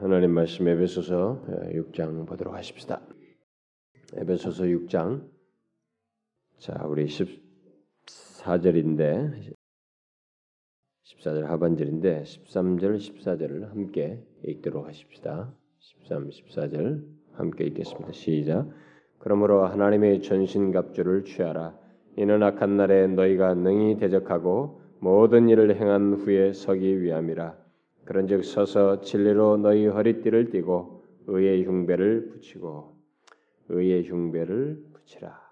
하나님 말씀 에베소서 6장 보도록 하십시다. 에베소서 6장 자 우리 14절인데 14절 하반절인데 13절 14절을 함께 읽도록 하십시다. 13, 14절 함께 읽겠습니다. 시작. 그러므로 하나님의 전신갑주를 취하라. 이는 악한 날에 너희가 능히 대적하고 모든 일을 행한 후에 서기 위함이라. 그런즉 서서 진리로 너희 허리띠를 띠고 의의 흉배를 붙이고 의의 흉배를 붙이라.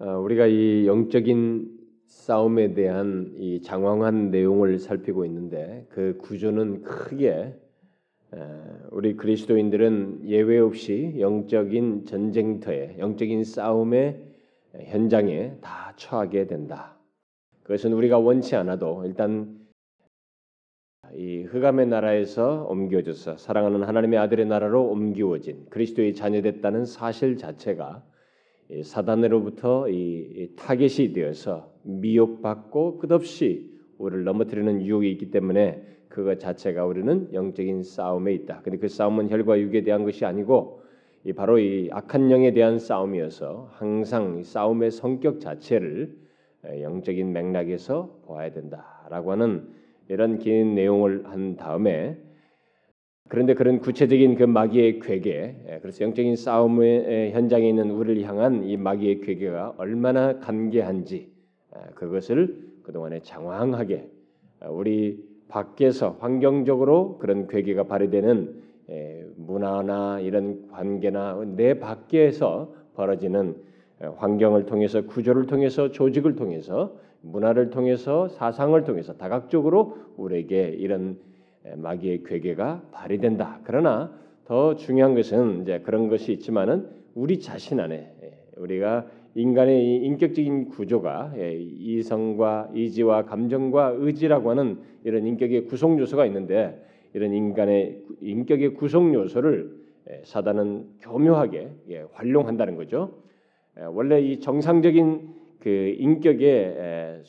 아, 우리가 이 영적인 싸움에 대한 이 장황한 내용을 살피고 있는데 그 구조는 크게 우리 그리스도인들은 예외 없이 영적인 전쟁터에 영적인 싸움의 현장에 다 처하게 된다. 그것은 우리가 원치 않아도 일단 이 흑암의 나라에서 옮겨져서 사랑하는 하나님의 아들의 나라로 옮기워진 그리스도의 자녀됐다는 사실 자체가 사단으로부터 이 타겟이 되어서 미혹받고 끝없이 우리를 넘어뜨리는 유혹이 있기 때문에 그것 자체가 우리는 영적인 싸움에 있다. 근데 그 싸움은 혈과 육에 대한 것이 아니고 이 바로 이 악한 영에 대한 싸움이어서 항상 싸움의 성격 자체를 영적인 맥락에서 보아야 된다라고 하는 이런 긴 내용을 한 다음에 그런데 그런 구체적인 그 마귀의 괴계, 그래서 영적인 싸움의 현장에 있는 우리를 향한 이 마귀의 괴계가 얼마나 간계한지 그것을 그동안에 장황하게 우리 밖에서 환경적으로 그런 괴계가 발휘되는 문화나 이런 관계나 내 밖에서 벌어지는 환경을 통해서 구조를 통해서 조직을 통해서 문화를 통해서 사상을 통해서 다각적으로 우리에게 이런 마귀의 괴계가 발휘된다. 그러나 더 중요한 것은 이제 그런 것이 있지만은 우리 자신 안에 우리가 인간의 인격적인 구조가 이성과 이지와 감정과 의지라고 하는 이런 인격의 구성 요소가 있는데 이런 인간의 인격의 구성 요소를 사단은 교묘하게 활용한다는 거죠. 원래 이 정상적인 그 인격의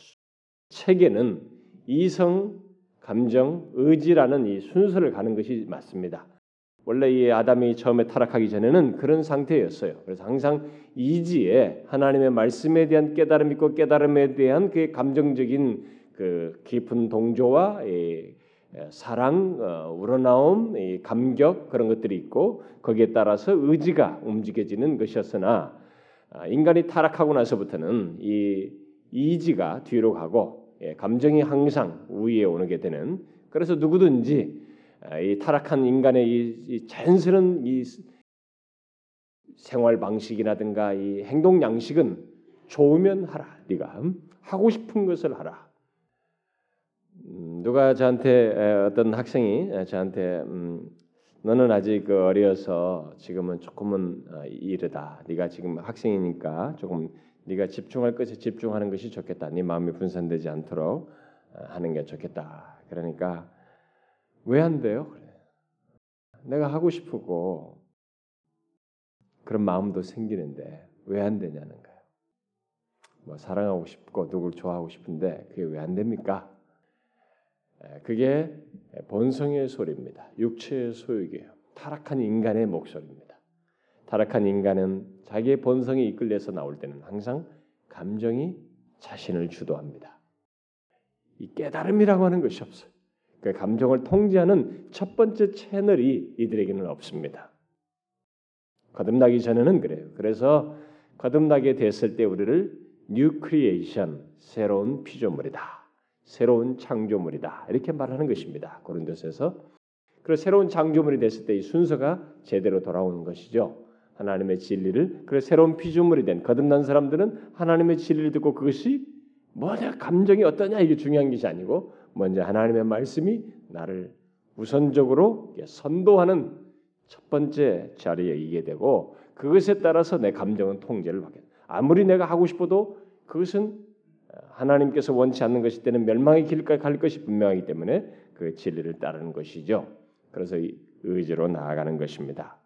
체계는 이성, 감정, 의지라는 이 순서를 가는 것이 맞습니다. 원래 이 아담이 처음에 타락하기 전에는 그런 상태였어요. 그래서 항상 이지에 하나님의 말씀에 대한 깨달음 있고 깨달음에 대한 그 감정적인 그 깊은 동조와 사랑, 어, 우러나옴, 감격 그런 것들이 있고 거기에 따라서 의지가 움직여지는 것이었으나 아, 인간이 타락하고 나서부터는 이 이지가 뒤로 가고 예, 감정이 항상 우위에 오르게 되는 그래서 누구든지 아, 이 타락한 인간의 이 자연스러운 이 생활 방식이라든가 이 행동 양식은 좋으면 하라. 네가 음? 하고 싶은 것을 하라. 음, 누가 저한테 어떤 학생이 저한테 음, 너는 아직 그 어려서 지금은 조금은 어, 이르다. 네가 지금 학생이니까 조금 네가 집중할 것에 집중하는 것이 좋겠다. 네 마음이 분산되지 않도록 어, 하는 게 좋겠다. 그러니까 왜 안 돼요? 그래. 내가 하고 싶고 그런 마음도 생기는데 왜 안 되냐는 거예요. 뭐 사랑하고 싶고 누굴 좋아하고 싶은데 그게 왜 안 됩니까? 그게 본성의 소리입니다. 육체의 소유이에요. 타락한 인간의 목소리입니다. 타락한 인간은 자기의 본성이 이끌려서 나올 때는 항상 감정이 자신을 주도합니다. 이 깨달음이라고 하는 것이 없어요. 그 감정을 통제하는 첫 번째 채널이 이들에게는 없습니다. 거듭나기 전에는 그래요. 그래서 거듭나게 됐을 때 우리를 new creation 새로운 피조물이다. 새로운 창조물이다. 이렇게 말하는 것입니다. 고린도서에서. 그래서 새로운 창조물이 됐을 때 이 순서가 제대로 돌아오는 것이죠. 하나님의 진리를 그래서 새로운 피조물이 된 거듭난 사람들은 하나님의 진리를 듣고 그것이 뭐냐 감정이 어떠냐 이게 중요한 것이 아니고 먼저 하나님의 말씀이 나를 우선적으로 선도하는 첫 번째 자리에 이게 되고 그것에 따라서 내 감정은 통제를 받게. 아무리 내가 하고 싶어도 그것은 하나님께서 원치 않는 것이 때는 멸망의 길까지 갈 것이 분명하기 때문에 그 진리를 따르는 것이죠. 그래서 의지로 나아가는 것입니다.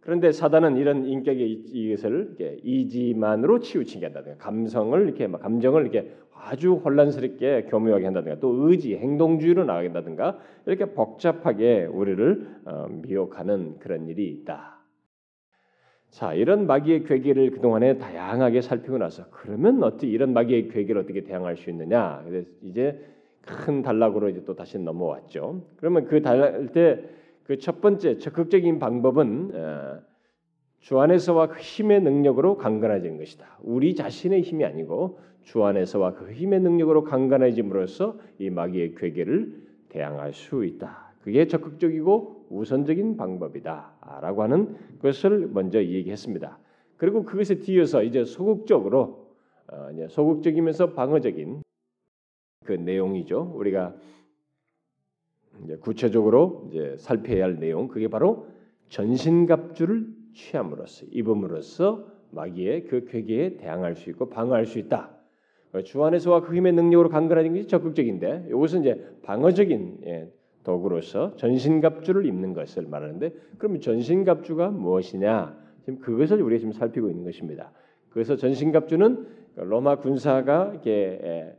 그런데 사단은 이런 인격의 이것을 이지만으로 치우치게 한다든가 감성을 이렇게 감정을 이렇게 아주 혼란스럽게 교묘하게 한다든가 또 의지, 행동주의로 나가게 한다든가 이렇게 복잡하게 우리를 어, 미혹하는 그런 일이 있다. 자, 이런 마귀의 괴계를 그동안에 다양하게 살피고 나서 그러면 어떻게 이런 마귀의 괴계를 어떻게 대항할 수 있느냐? 그래서 이제 큰 단락으로 이제 또 다시 넘어왔죠. 그러면 그 단락 때그 첫 번째 적극적인 방법은 어, 주 안에서와 그 힘의 능력으로 강건해지는 것이다. 우리 자신의 힘이 아니고 주 안에서와 그 힘의 능력으로 강건해짐으로써 이 마귀의 괴계를 대항할 수 있다. 그게 적극적이고 우선적인 방법이다라고 하는 것을 먼저 얘기했습니다. 그리고 그것에 뒤어서 이제 소극적으로 어, 소극적이면서 방어적인 그 내용이죠. 우리가 이제 구체적으로 이제 살펴야 할 내용 그게 바로 전신갑주를 취함으로써 입음으로써 마귀의 그 괴계에 대항할 수 있고 방어할 수 있다. 주 안에서와 그 힘의 능력으로 강건하는 것이 적극적인데 이것은 이제 방어적인 예, 도구로서 전신갑주를 입는 것을 말하는데 그러면 전신갑주가 무엇이냐? 지금 그것을 우리가 지금 살피고 있는 것입니다. 그래서 전신갑주는 로마 군사가 예,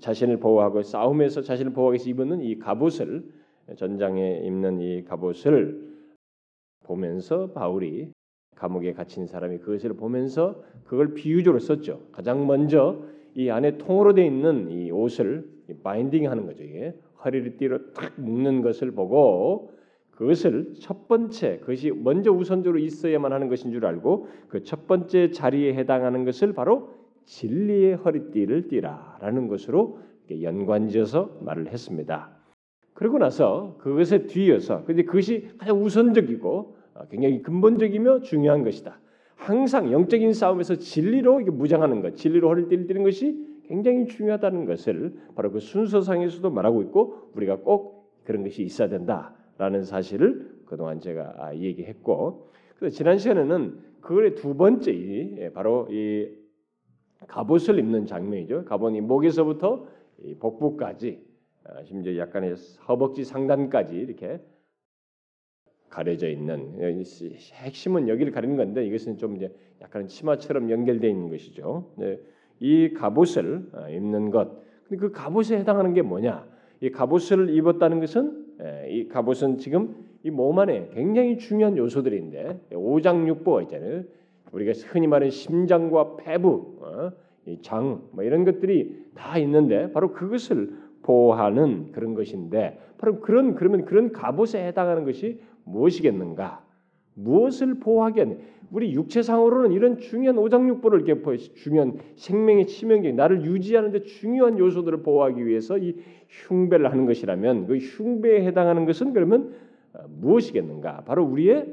자신을 보호하고 싸움에서 자신을 보호하기 위해서 입는 이 갑옷을 전장에 입는 이 갑옷을 보면서 바울이 감옥에 갇힌 사람이 그것을 보면서 그걸 비유적으로 썼죠. 가장 먼저 이 안에 통으로 되어 있는 이 옷을 바인딩하는 거죠. 이게 허리를 띠로 탁 묶는 것을 보고 그것을 첫 번째 그것이 먼저 우선적으로 있어야만 하는 것인 줄 알고 그 첫 번째 자리에 해당하는 것을 바로 진리의 허리띠를 띠라라는 것으로 연관지어서 말을 했습니다. 그러고 나서 그것에 뒤이어서 근데 그것이 가장 우선적이고 굉장히 근본적이며 중요한 것이다. 항상 영적인 싸움에서 진리로 무장하는 것, 진리로 허리띠를 띠는 것이 굉장히 중요하다는 것을 바로 그 순서상에서도 말하고 있고 우리가 꼭 그런 것이 있어야 된다라는 사실을 그동안 제가 아, 얘기했고 그래서 지난 시간에는 그걸의 두 번째 예, 바로 이 갑옷을 입는 장면이죠. 갑옷이 목에서부터 복부까지 아, 심지어 약간의 허벅지 상단까지 이렇게 가려져 있는 핵심은 여기를 가리는 건데 이것은 좀 이제 약간 치마처럼 연결되어 있는 것이죠. 네. 이 갑옷을 어, 입는 것. 근데 그 갑옷에 해당하는 게 뭐냐? 이 갑옷을 입었다는 것은 예, 이 갑옷은 지금 이 몸 안에 굉장히 중요한 요소들인데 오장육부가 있잖아요. 우리가 흔히 말하는 심장과 폐부, 어, 장, 뭐 이런 것들이 다 있는데 바로 그것을 보호하는 그런 것인데 바로 그런 그러면 그런 갑옷에 해당하는 것이 무엇이겠는가? 무엇을 보호하게 하는? 우리 육체상으로는 이런 중요한 오장육부를 이렇게 중요한 생명의 치명적 나를 유지하는 데 중요한 요소들을 보호하기 위해서 이 흉배를 하는 것이라면 그 흉배에 해당하는 것은 그러면 어, 무엇이겠는가? 바로 우리의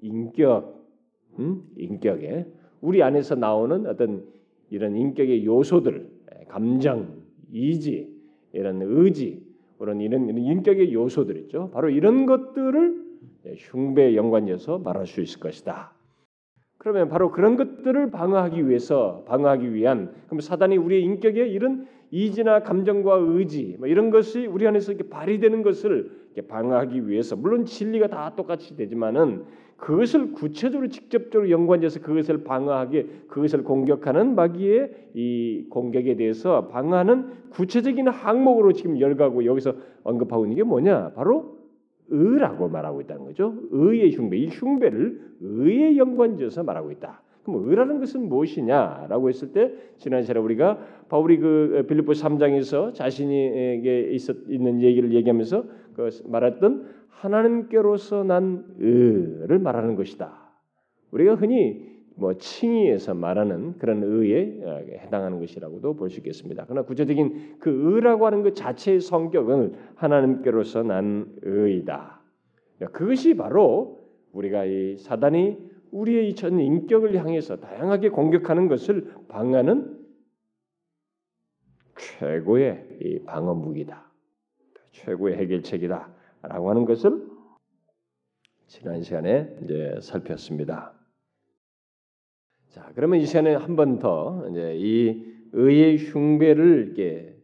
인격, 음? 인격에 우리 안에서 나오는 어떤 이런 인격의 요소들, 감정, 이지, 이런 의지, 그런 이런 인격의 요소들 있죠. 바로 이런 것들을 흉배에 연관해서 말할 수 있을 것이다. 그러면 바로 그런 것들을 방어하기 위해서 방어하기 위한 그럼 사단이 우리의 인격에 이런 이지나 감정과 의지 뭐 이런 것이 우리 안에서 이렇게 발휘되는 것을 이렇게 방어하기 위해서 물론 진리가 다 똑같이 되지만은 그것을 구체적으로 직접적으로 연관해서 그것을 방어하게 그것을 공격하는 마귀의 이 공격에 대해서 방어하는 구체적인 항목으로 지금 열가고 여기서 언급하고 있는 게 뭐냐 바로 의라고 말하고 있다는 거죠. 의의 흉배, 이 흉배를 의의 연관지어서 말하고 있다. 그럼 의라는 것은 무엇이냐라고 했을 때 지난 시간에 우리가 바울이 그 빌립보 3장에서 자신에게 있었 있는 얘기를 얘기하면서 그 말했던 하나님께로서 난 의를 말하는 것이다. 우리가 흔히 뭐 칭의에서 말하는 그런 의에 어, 해당하는 것이라고도 볼 수 있겠습니다. 그러나 구체적인 그 의라고 하는 것 자체의 성격은 하나님께로서 난 의이다. 그것이 바로 우리가 이 사단이 우리의 이 전 인격을 향해서 다양하게 공격하는 것을 방하는 최고의 이 방어 무기다. 최고의 해결책이다라고 하는 것을 지난 시간에 이제 살폈습니다. 자, 그러면 이 시간에 한 번 더 이제 이 의의 흉배를 이렇게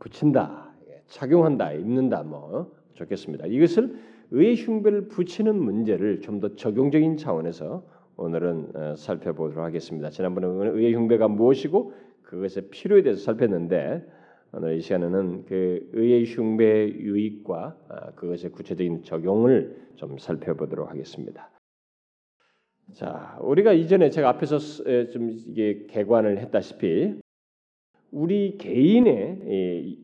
붙인다, 착용한다, 입는다, 뭐 좋겠습니다. 이것을 의의 흉배를 붙이는 문제를 좀 더 적용적인 차원에서 오늘은 어, 살펴보도록 하겠습니다. 지난번에 의의 흉배가 무엇이고 그것의 필요에 대해서 살폈는데 오늘 이 시간에는 그 의의 흉배의 유익과 아, 그것의 구체적인 적용을 좀 살펴보도록 하겠습니다. 자, 우리가 이전에 제가 앞에서 좀 이게 개관을 했다시피 우리 개인의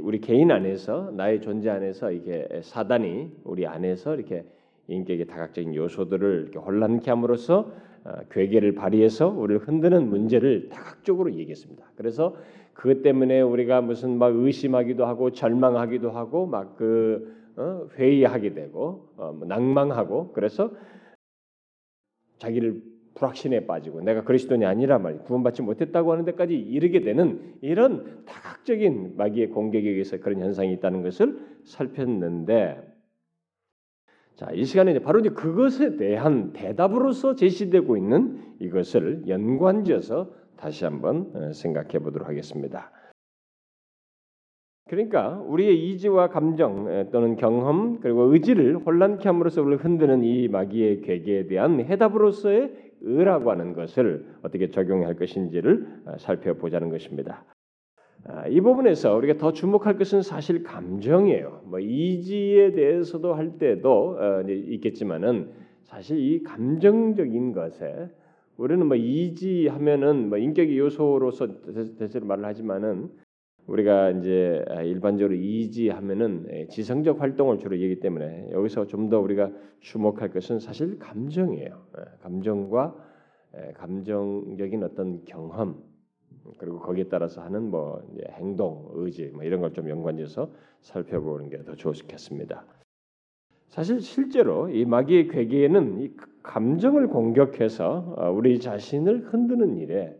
우리 개인 안에서 나의 존재 안에서 이게 사단이 우리 안에서 이렇게 인격의 다각적인 요소들을 이렇게 혼란케 함으로써 어, 괴계를 발휘해서 우리를 흔드는 문제를 다각적으로 얘기했습니다. 그래서 그것 때문에 우리가 무슨 막 의심하기도 하고 절망하기도 하고 막그 어, 회의하게 되고 어, 뭐 낭망하고 그래서 자기를 불확신에 빠지고 내가 그리스도인이 아니라 말이 구원받지 못했다고 하는 데까지 이르게 되는 이런 다각적인 마귀의 공격에 의해서 그런 현상이 있다는 것을 살폈는데 자, 이 시간에 이제 바로 이제 그것에 대한 대답으로서 제시되고 있는 이것을 연관지어서 다시 한번 어, 생각해 보도록 하겠습니다. 그러니까 우리의 이지와 감정 또는 경험 그리고 의지를 혼란케 함으로써 우리를 흔드는 이 마귀의 괴계에 대한 해답으로서의 의라고 하는 것을 어떻게 적용할 것인지를 어, 살펴보자는 것입니다. 아, 이 부분에서 우리가 더 주목할 것은 사실 감정이에요. 뭐 이지에 대해서도 할 때도 어, 있겠지만은 사실 이 감정적인 것에 우리는 뭐 이지하면은 뭐 인격의 요소로서 대체로 말을 하지만은 우리가 이제 일반적으로 이지하면은 예, 지성적 활동을 주로 얘기 때문에 여기서 좀 더 우리가 주목할 것은 사실 감정이에요. 예, 감정과 예, 감정적인 어떤 경험 그리고 거기에 따라서 하는 뭐 행동, 의지 뭐 이런 걸 좀 연관해서 살펴보는 게 더 좋겠습니다. 사실 실제로 이 마귀의 괴계에는 이 감정을 공격해서 어, 우리 자신을 흔드는 일에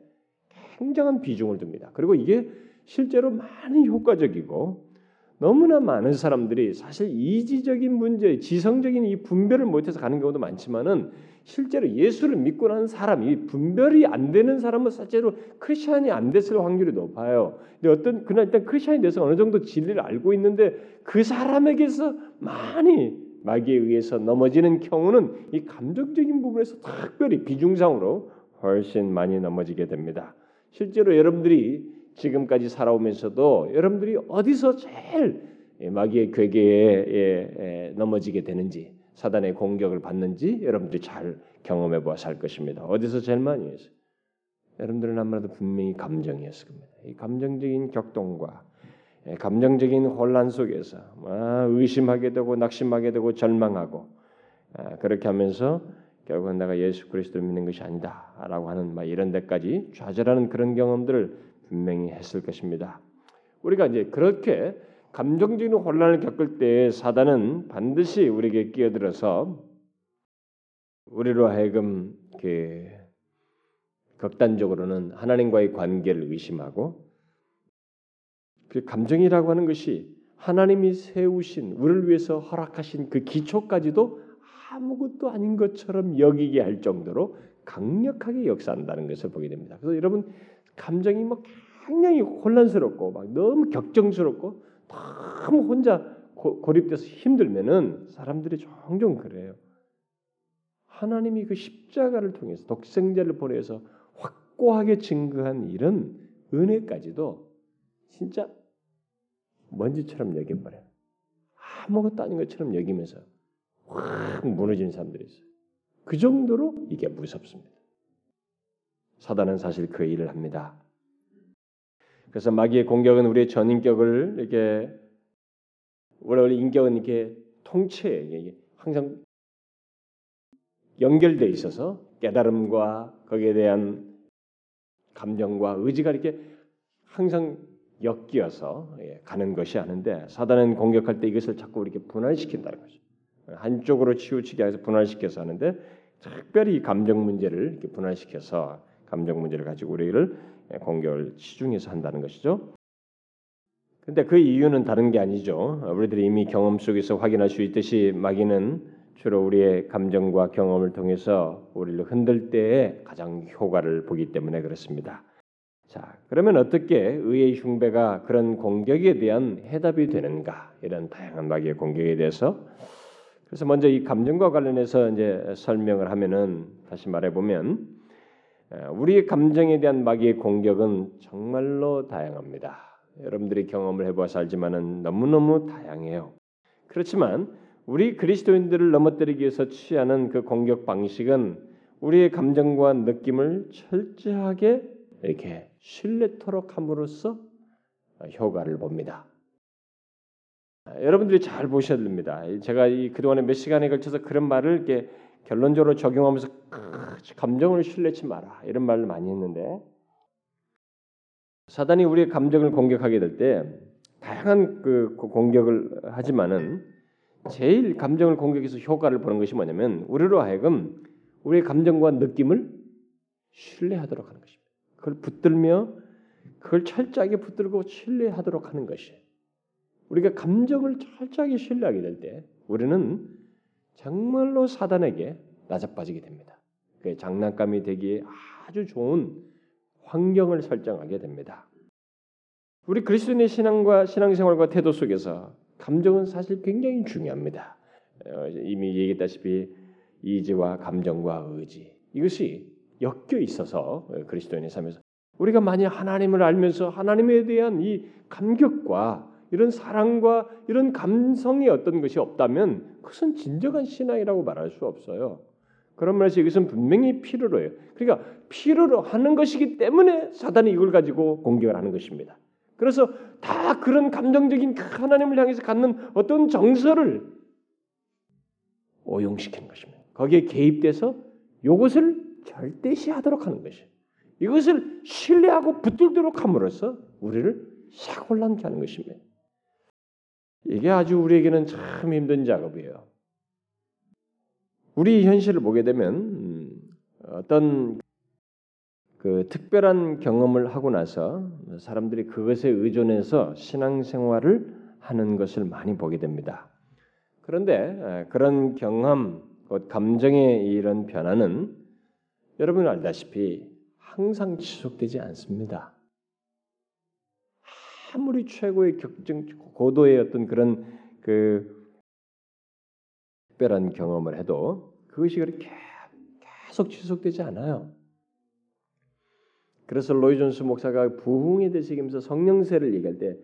굉장한 비중을 둡니다. 그리고 이게 실제로 많이 효과적이고 너무나 많은 사람들이 사실 이지적인 문제, 지성적인 이 분별을 못해서 가는 경우도 많지만은 실제로 예수를 믿고 나는 사람이 분별이 안 되는 사람은 실제로 크리스천이 안 됐을 확률이 높아요. 근데 어떤 그날 일단 크리스천이 돼서 어느 정도 진리를 알고 있는데 그 사람에게서 많이 마귀에 의해서 넘어지는 경우는 이 감정적인 부분에서 특별히 비중상으로 훨씬 많이 넘어지게 됩니다. 실제로 여러분들이 지금까지 살아오면서도 여러분들이 어디서 제일 마귀의 괴계에 넘어지게 되는지 사단의 공격을 받는지 여러분들이 잘 경험해 보아서 알 것입니다. 어디서 제일 많이 했어요? 여러분들은 아무래도 분명히 감정이었을 겁니다. 이 감정적인 격동과 감정적인 혼란 속에서 의심하게 되고 낙심하게 되고 절망하고 아, 그렇게 하면서 결국은 내가 예수 그리스도를 믿는 것이 아니다라고 하는 이런 데까지 좌절하는 그런 경험들을 분명히 했을 것입니다. 우리가 이제 그렇게 감정적인 혼란을 겪을 때 사단은 반드시 우리에게 끼어들어서 우리로 하여금 그 극단적으로는 하나님과의 관계를 의심하고 그 감정이라고 하는 것이 하나님이 세우신 우리를 위해서 허락하신 그 기초까지도 아무것도 아닌 것처럼 여기게 할 정도로 강력하게 역사한다는 것을 보게 됩니다. 그래서 여러분 감정이 뭐 굉장히 혼란스럽고 막 너무 격정스럽고 너무 혼자 고, 고립돼서 힘들면은 사람들이 종종 그래요. 하나님이 그 십자가를 통해서 독생자를 보내서 확고하게 증거한 이런 은혜까지도 진짜 먼지처럼 여겨버려요. 아무것도 아닌 것처럼 여기면서 확 무너지는 사람들이 있어요. 그 정도로 이게 무섭습니다. 사단은 사실 그 일을 합니다. 그래서 마귀의 공격은 우리의 전인격을 이렇게 원래 인격은 이렇게 통째 항상 연결돼 있어서 깨달음과 거기에 대한 감정과 의지가 이렇게 항상 엮여서 예, 가는 것이 아닌데 사단은 공격할 때 이것을 자꾸 이렇게 분할시킨다는 거죠. 한쪽으로 치우치게 해서 분할시켜서 하는데 특별히 감정 문제를 이렇게 분할시켜서 감정 문제를 가지고 우리를 공격을 치중해서 한다는 것이죠. 근데 그 이유는 다른 게 아니죠. 우리들이 이미 경험 속에서 확인할 수 있듯이 마귀는 주로 우리의 감정과 경험을 통해서 우리를 흔들 때에 가장 효과를 보기 때문에 그렇습니다. 자, 그러면 어떻게 의의 흉배가 그런 공격에 대한 해답이 되는가? 이런 다양한 마귀의 공격에 대해서 그래서 먼저 이 감정과 관련해서 이제 설명을 하면은 다시 말해 보면 우리의 감정에 대한 마귀의 공격은 정말로 다양합니다. 여러분들이 경험을 해보아서 알지만은 너무너무 다양해요. 그렇지만 우리 그리스도인들을 넘어뜨리기 위해서 취하는 그 공격 방식은 우리의 감정과 느낌을 철저하게 이렇게 신뢰토록 함으로써 효과를 봅니다. 여러분들이 잘 보셔야 됩니다. 제가 이 그동안에 몇 시간에 걸쳐서 그런 말을 이렇게 결론적으로 적용하면서 감정을 신뢰치 마라 이런 말을 많이 했는데 사단이 우리의 감정을 공격하게 될 때 다양한 그 공격을 하지만은 제일 감정을 공격해서 효과를 보는 것이 뭐냐면 우리로 하여금 우리의 감정과 느낌을 신뢰하도록 하는 것입니다. 그걸 붙들며 그걸 철저하게 붙들고 신뢰하도록 하는 것이 우리가 감정을 철저하게 신뢰하게 될 때 우리는 정말로 사단에게 나자빠지게 됩니다. 그 장난감이 되기에 아주 좋은 환경을 설정하게 됩니다. 우리 그리스도인의 신앙과 신앙생활과 태도 속에서 감정은 사실 굉장히 중요합니다. 어, 이미 얘기했다시피 이지와 감정과 의지 이것이 엮여 있어서 그리스도인의 삶에서 우리가 만약 하나님을 알면서 하나님에 대한 이 감격과 이런 사랑과 이런 감성이 어떤 것이 없다면 그것은 진정한 신앙이라고 말할 수 없어요. 그런 면에서 이것은 분명히 필요로 해요. 그러니까 필요로 하는 것이기 때문에 사단이 이걸 가지고 공격을 하는 것입니다. 그래서 다 그런 감정적인 하나님을 향해서 갖는 어떤 정서를 오용시키는 것입니다. 거기에 개입돼서 이것을 절대시하도록 하는 것이. 이것을 신뢰하고 붙들도록 함으로써 우리를 싹 혼란케 하는 것입니다. 이게 아주 우리에게는 참 힘든 작업이에요. 우리 현실을 보게 되면 음, 어떤 그 특별한 경험을 하고 나서 사람들이 그것에 의존해서 신앙생활을 하는 것을 많이 보게 됩니다. 그런데 그런 경험, 감정의 이런 변화는 여러분 알다시피 항상 지속되지 않습니다. 아무리 최고의 격정 고도의 어떤 그런 그 특별한 경험을 해도 그것이 그렇게 계속 지속되지 않아요. 그래서 로이 존스 목사가 부흥에 대해서 얘기하면서 성령세를 얘기할 때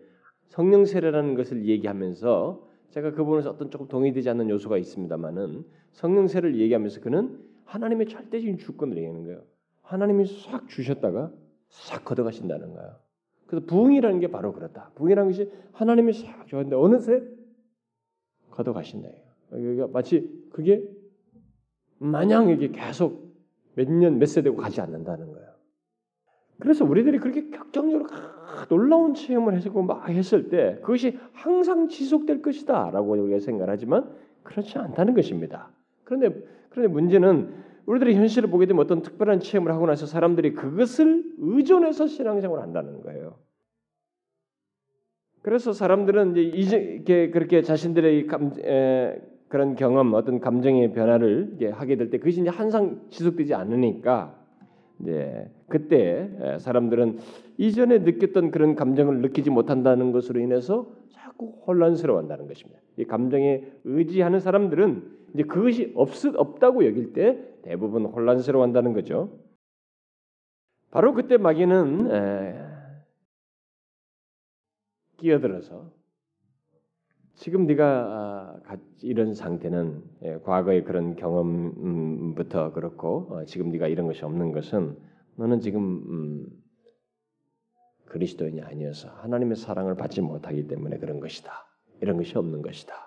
성령세례라는 것을 얘기하면서 제가 그 부분에서 어떤 조금 동의되지 않는 요소가 있습니다만은 성령세를 얘기하면서 그는 하나님의 절대적인 주권을 얘기하는 거예요. 하나님이 싹 주셨다가 싹 걷어가신다는 거예요. 그래서 부흥이라는 게 바로 그렇다. 부흥이라는 것이 하나님이 싹 주었는데 어느새 걷어가신다. 여기가 마치 그게 마냥 이게 계속 몇 년, 몇 세대고 가지 않는다는 거예요. 그래서 우리들이 그렇게 격정적으로 놀라운 체험을 했고 막 했을 때 그것이 항상 지속될 것이다라고 우리가 생각하지만 그렇지 않다는 것입니다. 그런데 그런데 문제는 우리들이 현실을 보게 되면 어떤 특별한 체험을 하고 나서 사람들이 그것을 의존해서 신앙생활을 한다는 거예요. 그래서 사람들은 이제 이제 그렇게 자신들의 감, 에, 그런 경험, 어떤 감정의 변화를 하게 될 때 그것이 이제 항상 지속되지 않으니까 이제 그때 사람들은 이전에 느꼈던 그런 감정을 느끼지 못한다는 것으로 인해서 자꾸 혼란스러워한다는 것입니다. 이 감정에 의지하는 사람들은 이제 그것이 없, 없다고 여길 때 대부분 혼란스러워한다는 거죠. 바로 그때 마귀는 에, 끼어들어서 지금 네가 아, 이런 상태는 예, 과거의 그런 경험부터 그렇고 어, 지금 네가 이런 것이 없는 것은 너는 지금 음, 그리스도인이 아니어서 하나님의 사랑을 받지 못하기 때문에 그런 것이다. 이런 것이 없는 것이다.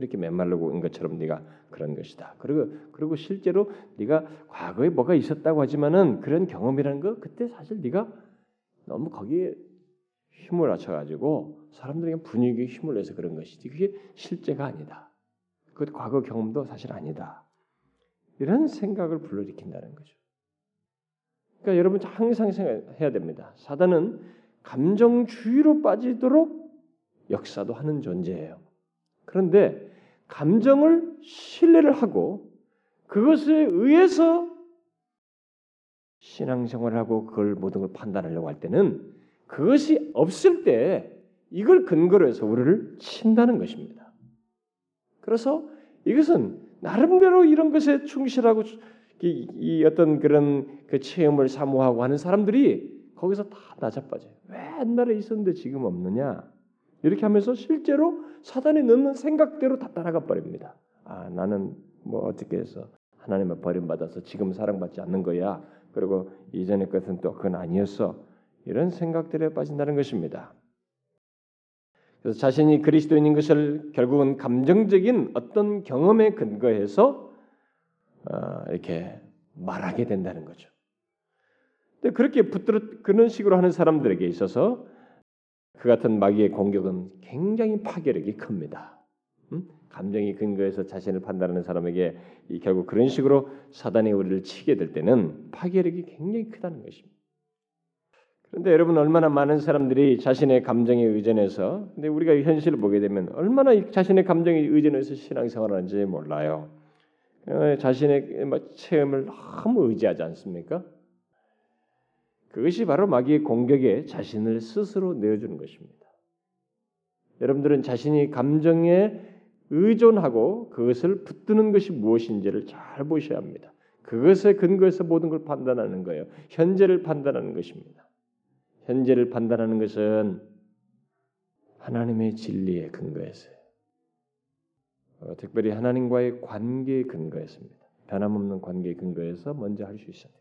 이렇게 메말르고 인 것처럼 네가 그런 것이다. 그리고 그리고 실제로 네가 과거에 뭐가 있었다고 하지만은 그런 경험이라는 거 그때 사실 네가 너무 거기에 힘을 합쳐가지고 사람들에게 분위기에 힘을 내서 그런 것이지 그게 실제가 아니다. 그 과거 경험도 사실 아니다. 이런 생각을 불러일으킨다는 거죠. 그러니까 여러분 항상 생각해야 됩니다. 사단은 감정주의로 빠지도록 역사도 하는 존재예요. 그런데 감정을 신뢰를 하고 그것에 의해서 신앙생활하고 그걸 모든 걸 판단하려고 할 때는 그것이 없을 때 이걸 근거로 해서 우리를 친다는 것입니다. 그래서 이것은 나름대로 이런 것에 충실하고 이, 이 어떤 그런 그 체험을 사모하고 하는 사람들이 거기서 다 낮아빠져요. 왜 옛날에 있었는데 지금 없느냐? 이렇게 하면서 실제로 사단이 넣는 생각대로 다 따라가 버립니다. 아 나는 뭐 어떻게 해서 하나님의 버림받아서 지금 사랑받지 않는 거야. 그리고 이전의 것은 또 그건 아니었어. 이런 생각들에 빠진다는 것입니다. 그래서 자신이 그리스도인인 것을 결국은 감정적인 어떤 경험에 근거해서 어, 이렇게 말하게 된다는 거죠. 근데 그렇게 붙들어 그런 식으로 하는 사람들에게 있어서 그 같은 마귀의 공격은 굉장히 파괴력이 큽니다. 음? 감정이 근거해서 자신을 판단하는 사람에게 결국 그런 식으로 사단이 우리를 치게 될 때는 파괴력이 굉장히 크다는 것입니다. 그런데 여러분 얼마나 많은 사람들이 자신의 감정에 의존해서 근데 우리가 현실을 보게 되면 얼마나 자신의 감정에 의존해서 신앙생활하는지 몰라요. 어, 자신의 뭐 체험을 너무 의지하지 않습니까? 그것이 바로 마귀의 공격에 자신을 스스로 내어주는 것입니다. 여러분들은 자신이 감정에 의존하고 그것을 붙드는 것이 무엇인지를 잘 보셔야 합니다. 그것에 근거해서 모든 걸 판단하는 거예요. 현재를 판단하는 것입니다. 현재를 판단하는 것은 하나님의 진리에 근거해서요. 어, 특별히 하나님과의 관계에 근거했습니다. 변함없는 관계에 근거해서 먼저 할 수 있어요.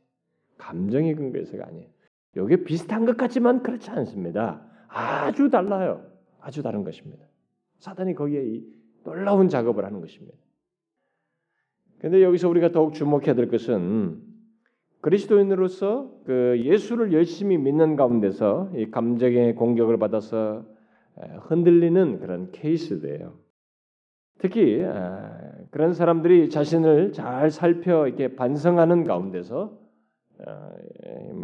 감정의 근거에서가 아니에요. 이게 비슷한 것 같지만 그렇지 않습니다. 아주 달라요. 아주 다른 것입니다. 사단이 거기에 이 놀라운 작업을 하는 것입니다. 그런데 여기서 우리가 더욱 주목해야 될 것은 그리스도인으로서 그 예수를 열심히 믿는 가운데서 이 감정의 공격을 받아서 흔들리는 그런 케이스들이에요. 특히 그런 사람들이 자신을 잘 살펴 이렇게 반성하는 가운데서 뭐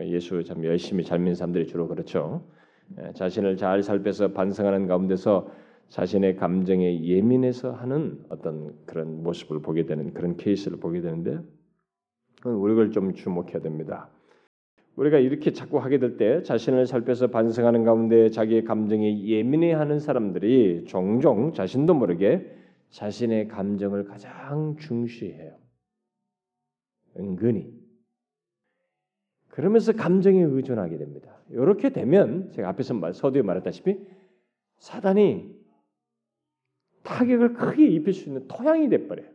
예수 참 열심히 잘 믿는 사람들이 주로 그렇죠. 자신을 잘 살펴서 반성하는 가운데서 자신의 감정에 예민해서 하는 어떤 그런 모습을 보게 되는 그런 케이스를 보게 되는데 우리가 좀 주목해야 됩니다. 우리가 이렇게 자꾸 하게 될 때 자신을 살펴서 반성하는 가운데 자기의 감정에 예민해하는 사람들이 종종 자신도 모르게 자신의 감정을 가장 중시해요. 은근히. 그러면서 감정에 의존하게 됩니다. 이렇게 되면 제가 앞에서 서두에 말했다시피 사단이 타격을 크게 입힐 수 있는 토양이 돼버려요.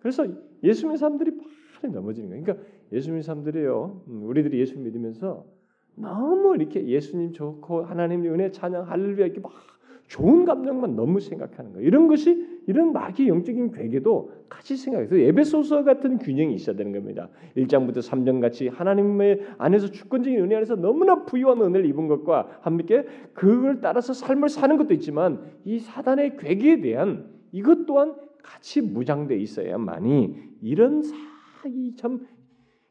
그래서 예수 믿는 사람들이 많이 넘어지는 거예요. 그러니까 예수 믿는 사람들이요. 음, 우리들이 예수 믿으면서 너무 이렇게 예수님 좋고 하나님의 은혜 찬양 할렐루야 이렇게 막 좋은 감정만 너무 생각하는 거예요. 이런 것이 이런 마귀 영적인 괴계도 같이 생각해서 에베소서 같은 균형이 있어야 되는 겁니다. 1장부터 3장 같이 하나님의 안에서 주권적인 은혜 안에서 너무나 부유한 은혜를 입은 것과 함께 그걸 따라서 삶을 사는 것도 있지만 이 사단의 괴계에 대한 이것 또한 같이 무장돼 있어야만이 이런 사이 참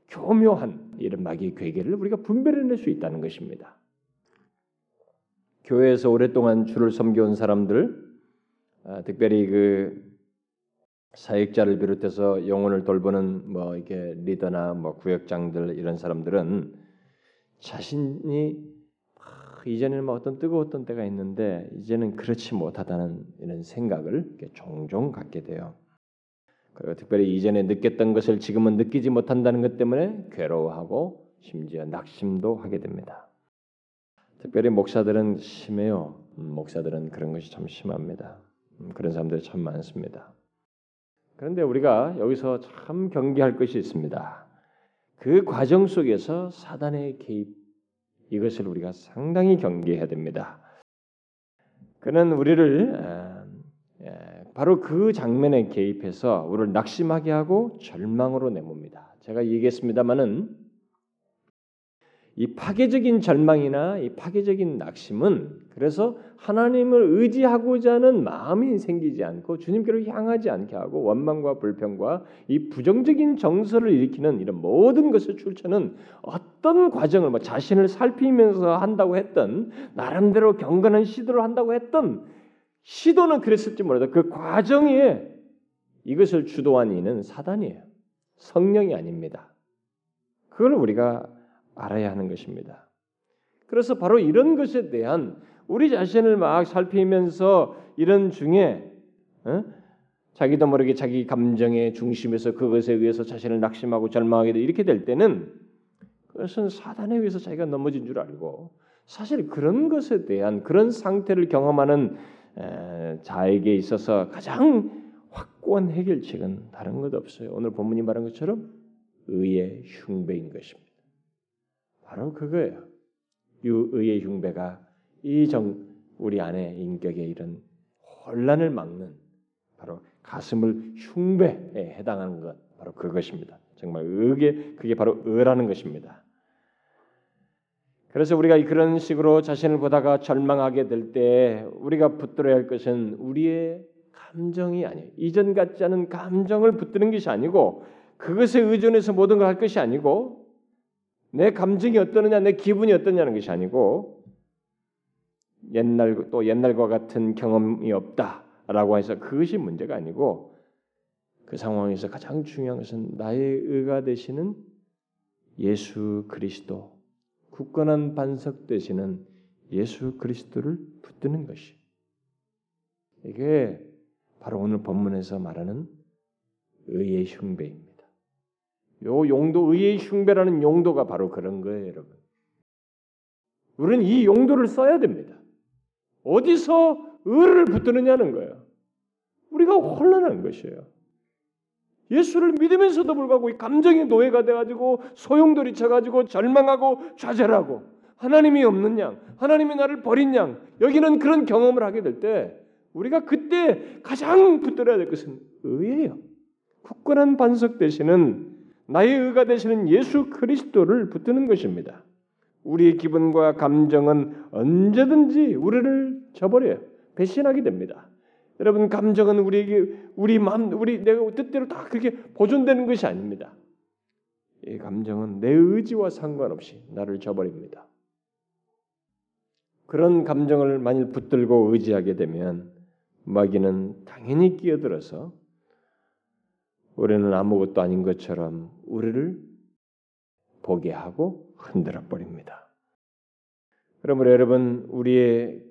교묘한 이런 마귀의 괴계를 우리가 분별해낼 수 있다는 것입니다. 교회에서 오랫동안 주를 섬겨온 사람들, 아, 특별히 그 사역자를 비롯해서 영혼을 돌보는 뭐 이게 리더나 뭐 구역장들 이런 사람들은 자신이 아, 이전에는 뭐 어떤 뜨거웠던 때가 있는데 이제는 그렇지 못하다는 이런 생각을 종종 갖게 돼요. 그리고 특별히 이전에 느꼈던 것을 지금은 느끼지 못한다는 것 때문에 괴로워하고 심지어 낙심도 하게 됩니다. 특별히 목사들은 심해요. 음, 목사들은 그런 것이 참 심합니다. 음, 그런 사람들이 참 많습니다. 그런데 우리가 여기서 참 경계할 것이 있습니다. 그 과정 속에서 사단의 개입 이것을 우리가 상당히 경계해야 됩니다. 그는 우리를 바로 그 장면에 개입해서 우리를 낙심하게 하고 절망으로 내뭅니다. 제가 얘기했습니다마는 이 파괴적인 절망이나 이 파괴적인 낙심은 그래서 하나님을 의지하고자 하는 마음이 생기지 않고 주님께로 향하지 않게 하고 원망과 불평과 이 부정적인 정서를 일으키는 이런 모든 것의 출처는 어떤 과정을 뭐 자신을 살피면서 한다고 했던 나름대로 경건한 시도를 한다고 했던 시도는 그랬을지 몰라도 그 과정에 이것을 주도한 이는 사단이에요. 성령이 아닙니다. 그걸 우리가 알아야 하는 것입니다. 그래서 바로 이런 것에 대한 우리 자신을 막 살피면서 이런 중에 어? 자기도 모르게 자기 감정의 중심에서 그것에 의해서 자신을 낙심하고 절망하게 돼 이렇게 될 때는 그것은 사단에 의해서 자기가 넘어진 줄 알고 사실 그런 것에 대한 그런 상태를 경험하는 자에게 있어서 가장 확고한 해결책은 다른 것 없어요. 오늘 본문이 말한 것처럼 의의 흉배인 것입니다. 바로 그거예요. 의의 흉배가 이 정 우리 안에 인격의 이런 혼란을 막는 바로 가슴을 흉배에 해당하는 것 바로 그것입니다. 정말 의게 그게 바로 의라는 것입니다. 그래서 우리가 그런 식으로 자신을 보다가 절망하게 될 때 우리가 붙들어야 할 것은 우리의 감정이 아니에요. 이전 같지 않은 감정을 붙드는 것이 아니고 그것에 의존해서 모든 걸 할 것이 아니고 내 감정이 어떠느냐, 내 기분이 어떠냐는 것이 아니고 옛날 또 옛날과 같은 경험이 없다라고 해서 그것이 문제가 아니고 그 상황에서 가장 중요한 것은 나의 의가 되시는 예수 그리스도 굳건한 반석 되시는 예수 그리스도를 붙드는 것이 이게 바로 오늘 본문에서 말하는 의의 흉배입니다. 요 용도 의의 흉배라는 용도가 바로 그런 거예요, 여러분. 우리는 이 용도를 써야 됩니다. 어디서 의를 붙드느냐는 거예요. 우리가 혼란한 것이에요. 예수를 믿으면서도 불구하고 이 감정의 노예가 돼가지고 소용돌이 쳐가지고 절망하고 좌절하고 하나님이 없는 양, 하나님이 나를 버린 양, 여기는 그런 경험을 하게 될 때 우리가 그때 가장 붙들어야 될 것은 의예요. 굳건한 반석 되시는 나의 의가 되시는 예수 그리스도를 붙드는 것입니다. 우리의 기분과 감정은 언제든지 우리를 저버려요. 배신하게 됩니다. 여러분 감정은 우리에게 우리 마음 우리 내가 뜻대로 다 그렇게 보존되는 것이 아닙니다. 이 감정은 내 의지와 상관없이 나를 저버립니다. 그런 감정을 만일 붙들고 의지하게 되면 마귀는 당연히 끼어들어서 우리는 아무것도 아닌 것처럼 우리를 보게 하고 흔들어 버립니다. 그러므로 여러분 우리의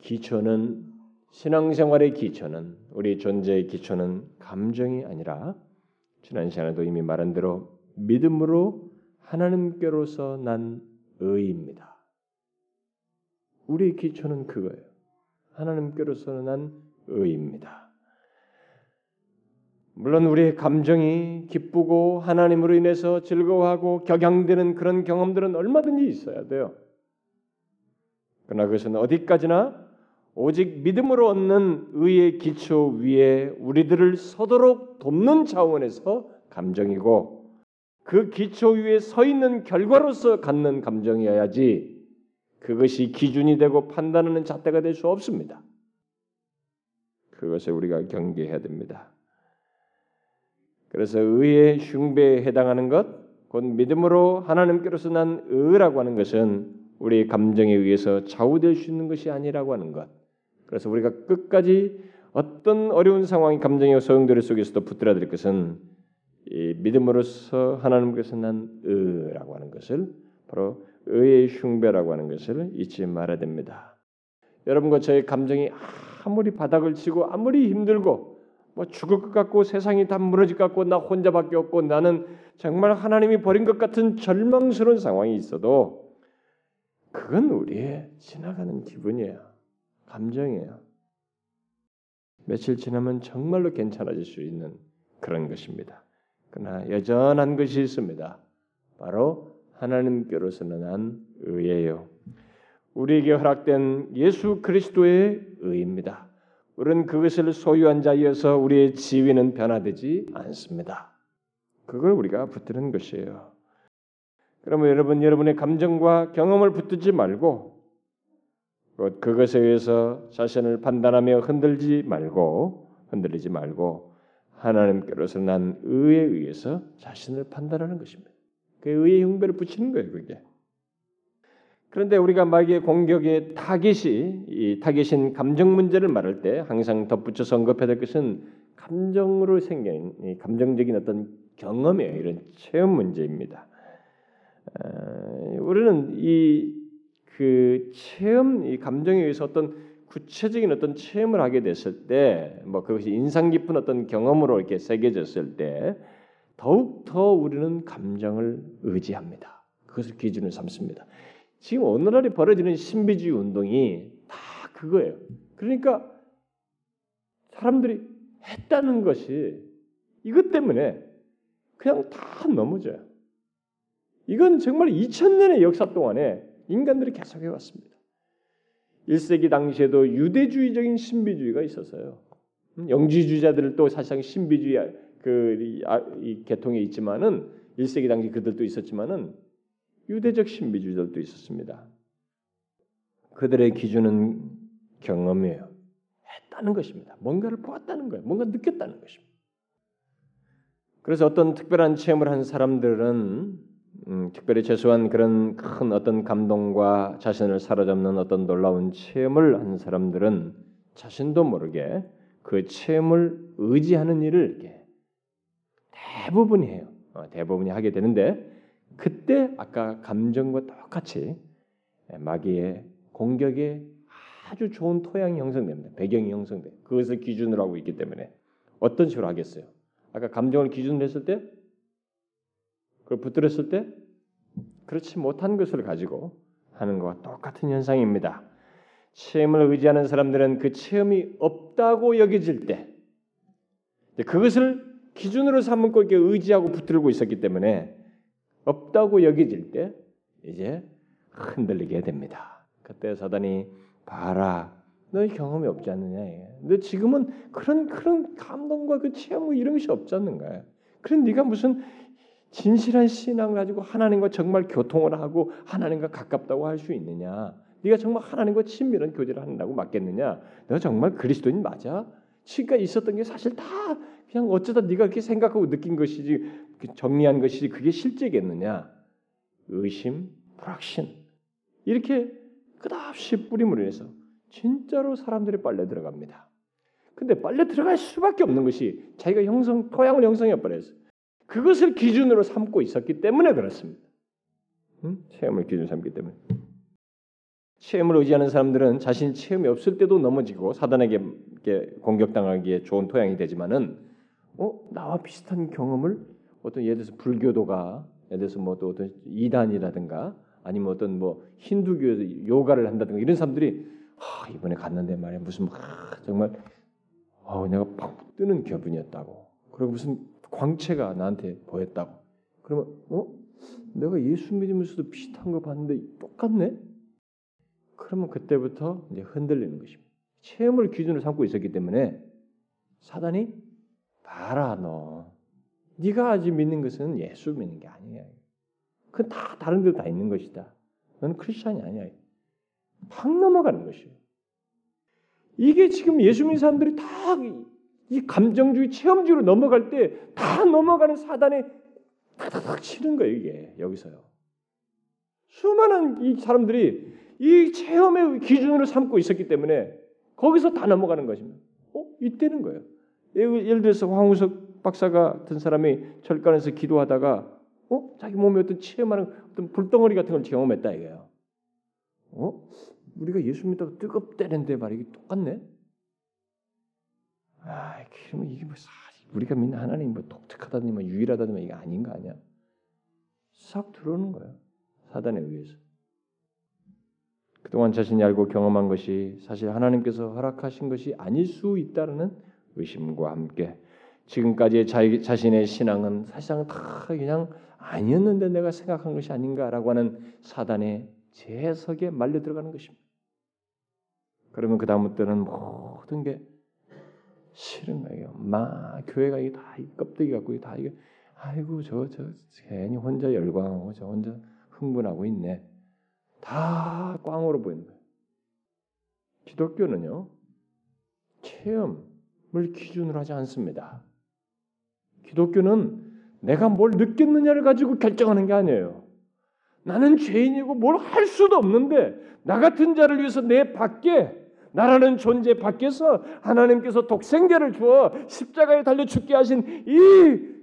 기초는 신앙생활의 기초는 우리 존재의 기초는 감정이 아니라 지난 시간에도 이미 말한 대로 믿음으로 하나님께로서 난 의입니다. 우리의 기초는 그거예요. 하나님께로서 난 의입니다. 물론 우리의 감정이 기쁘고 하나님으로 인해서 즐거워하고 격양되는 그런 경험들은 얼마든지 있어야 돼요. 그러나 그것은 어디까지나 오직 믿음으로 얻는 의의 기초 위에 우리들을 서도록 돕는 차원에서 감정이고 그 기초 위에 서 있는 결과로서 갖는 감정이어야지 그것이 기준이 되고 판단하는 잣대가 될 수 없습니다. 그것을 우리가 경계해야 됩니다. 그래서 의의 흉배에 해당하는 것, 곧 믿음으로 하나님께로서 난 의라고 하는 것은 우리 감정에 의해서 좌우될 수 있는 것이 아니라고 하는 것. 그래서 우리가 끝까지 어떤 어려운 상황이 감정의 소용돌이 속에서도 붙들어야 될 것은 이 믿음으로서 하나님께서 난 의라고 하는 것을 바로 의의 흉배라고 하는 것을 잊지 말아야 됩니다. 여러분과 저의 감정이 아무리 바닥을 치고 아무리 힘들고 뭐 죽을 것 같고 세상이 다 무너질 것 같고 나 혼자밖에 없고 나는 정말 하나님이 버린 것 같은 절망스러운 상황이 있어도 그건 우리의 지나가는 기분이에요. 감정이에요. 며칠 지나면 정말로 괜찮아질 수 있는 그런 것입니다. 그러나 여전한 것이 있습니다. 바로 하나님께로서는 난 의예요. 우리에게 허락된 예수 그리스도의 의입니다. 우리는 그것을 소유한 자이어서 우리의 지위는 변화되지 않습니다. 그걸 우리가 붙드는 것이에요. 그러면 여러분 여러분의 감정과 경험을 붙들지 말고 그것에 의해서 자신을 판단하며 흔들지 말고 흔들리지 말고 하나님께로서 난 의에 의해서 자신을 판단하는 것입니다. 그 의의 흉배를 붙이는 거예요, 그게. 그런데 우리가 마귀의 공격의 타겟이 이 타겟인 감정 문제를 말할 때 항상 덧붙여서 언급해야 될 것은 감정으로 생긴 감정적인 어떤 경험이에요. 이런 체험 문제입니다. 우리는 이 그 체험, 이 감정에 의해서 어떤 구체적인 어떤 체험을 하게 됐을 때, 뭐 그것이 인상 깊은 어떤 경험으로 이렇게 새겨졌을 때, 더욱 더 우리는 감정을 의지합니다. 그것을 기준으로 삼습니다. 지금 오늘날에 벌어지는 신비주의 운동이 다 그거예요. 그러니까 사람들이 했다는 것이 이것 때문에 그냥 다 넘어져요. 이건 정말 2000년의 역사 동안에 인간들이 계속 해 왔습니다. 1세기 당시에도 유대주의적인 신비주의가 있었어요. 음, 영지주의자들도 사실상 신비주의 그 아, 이 계통에 있지만은 1세기 당시 그들도 있었지만은 유대적 신비주의들도 있었습니다. 그들의 기준은 경험이에요. 했다는 것입니다. 뭔가를 보았다는 거예요. 뭔가 느꼈다는 것입니다. 그래서 어떤 특별한 체험을 한 사람들은 음, 특별히 최소한 그런 큰 어떤 감동과 자신을 사로잡는 어떤 놀라운 체험을 한 사람들은 자신도 모르게 그 체험을 의지하는 일을 대부분이 해요. 어, 대부분이 하게 되는데 그때 아까 감정과 똑같이 마귀의 공격에 아주 좋은 토양이 형성됩니다. 배경이 형성돼. 그것을 기준으로 하고 있기 때문에 어떤 식으로 하겠어요? 아까 감정을 기준으로 했을 때 그걸 붙들었을 때 그렇지 못한 것을 가지고 하는 것과 똑같은 현상입니다. 체험을 의지하는 사람들은 그 체험이 없다고 여겨질 때 그것을 기준으로 삼고 이렇게 의지하고 붙들고 있었기 때문에 없다고 여겨질 때 이제 흔들리게 됩니다. 그때 사단이 봐라 너희 경험이 없지 않느냐. 너 지금은 그런 그런 감동과 그 체험 이런 것이 없지 않는가. 그런 네가 무슨 진실한 신앙을 가지고 하나님과 정말 교통을 하고 하나님과 가깝다고 할 수 있느냐? 네가 정말 하나님과 친밀한 교제를 한다고 맞겠느냐? 너 정말 그리스도인 맞아? 지금까지 있었던 게 사실 다 그냥 어쩌다 네가 그렇게 생각하고 느낀 것이지 정리한 것이지 그게 실제겠느냐? 의심, 불확신 이렇게 끝없이 뿌림으로 인해서 진짜로 사람들이 빨려 들어갑니다. 근데 빨려 들어갈 수밖에 없는 것이 자기가 형성 토양을 형성해 버렸어. 그것을 기준으로 삼고 있었기 때문에 그렇습니다. 응? 체험을 기준 삼기 때문에. 체험을 의지하는 사람들은 자신 체험이 없을 때도 넘어지고 사단에게 공격당하기에 좋은 토양이 되지만은 어 나와 비슷한 경험을 어떤 예를 들어서 불교도가 예를 들어서 뭐 또 어떤 이단이라든가 아니면 어떤 뭐 힌두교에서 요가를 한다든가 이런 사람들이 아, 이번에 갔는데 말이야 무슨 아, 정말 어, 내가 팍 뜨는 기분이었다고 그리고 무슨 광채가 나한테 보였다고. 그러면 어? 내가 예수 믿으면서도 비슷한 거 봤는데 똑같네? 그러면 그때부터 이제 흔들리는 것입니다. 체험을 기준으로 삼고 있었기 때문에 사단이 봐라 너. 네가 아직 믿는 것은 예수 믿는 게 아니야. 그건 다 다른 데다 있는 것이다. 너는 크리스천이 아니야. 팍 넘어가는 것이에요. 이게 지금 예수 믿는 사람들이 다 이 감정주의, 체험주의로 넘어갈 때 다 넘어가는 사단에 탁탁탁 치는 거예요, 이게 여기서요. 수많은 이 사람들이 이 체험의 기준으로 삼고 있었기 때문에 거기서 다 넘어가는 것입니다. 어? 이때는 거예요. 예를 들어서 황우석 박사가 같은 사람이 철간에서 기도하다가 어? 자기 몸에 어떤 체험하는 어떤 불덩어리 같은 걸 경험했다 이거예요. 어? 우리가 예수 믿다가 뜨겁다는데 말이 똑같네. 아, 그러면 이게 뭐 우리가 믿는 하나님 뭐 독특하다니 뭐 유일하다니 뭐 이게 아닌 거 아니야? 싹 들어오는 거야. 사단에 의해서. 그동안 자신이 알고 경험한 것이 사실 하나님께서 허락하신 것이 아닐 수 있다는 의심과 함께 지금까지의 자, 자신의 신앙은 사실상 다 그냥 아니었는데 내가 생각한 것이 아닌가라고 하는 사단의 재석에 말려 들어가는 것입니다. 그러면 그 다음부터는 모든 게 싫은 거예요. 막 교회가 다 껍데기 갖고 다 이게 아이고 저저 괜히 혼자 열광하고 저 혼자 흥분하고 있네. 다 꽝으로 보이는 거예요. 기독교는요 체험을 기준으로 하지 않습니다. 기독교는 내가 뭘 느꼈느냐를 가지고 결정하는 게 아니에요. 나는 죄인이고 뭘 할 수도 없는데 나 같은 자를 위해서 내 밖에 나라는 존재 밖에서 하나님께서 독생자를 주어 십자가에 달려 죽게 하신 이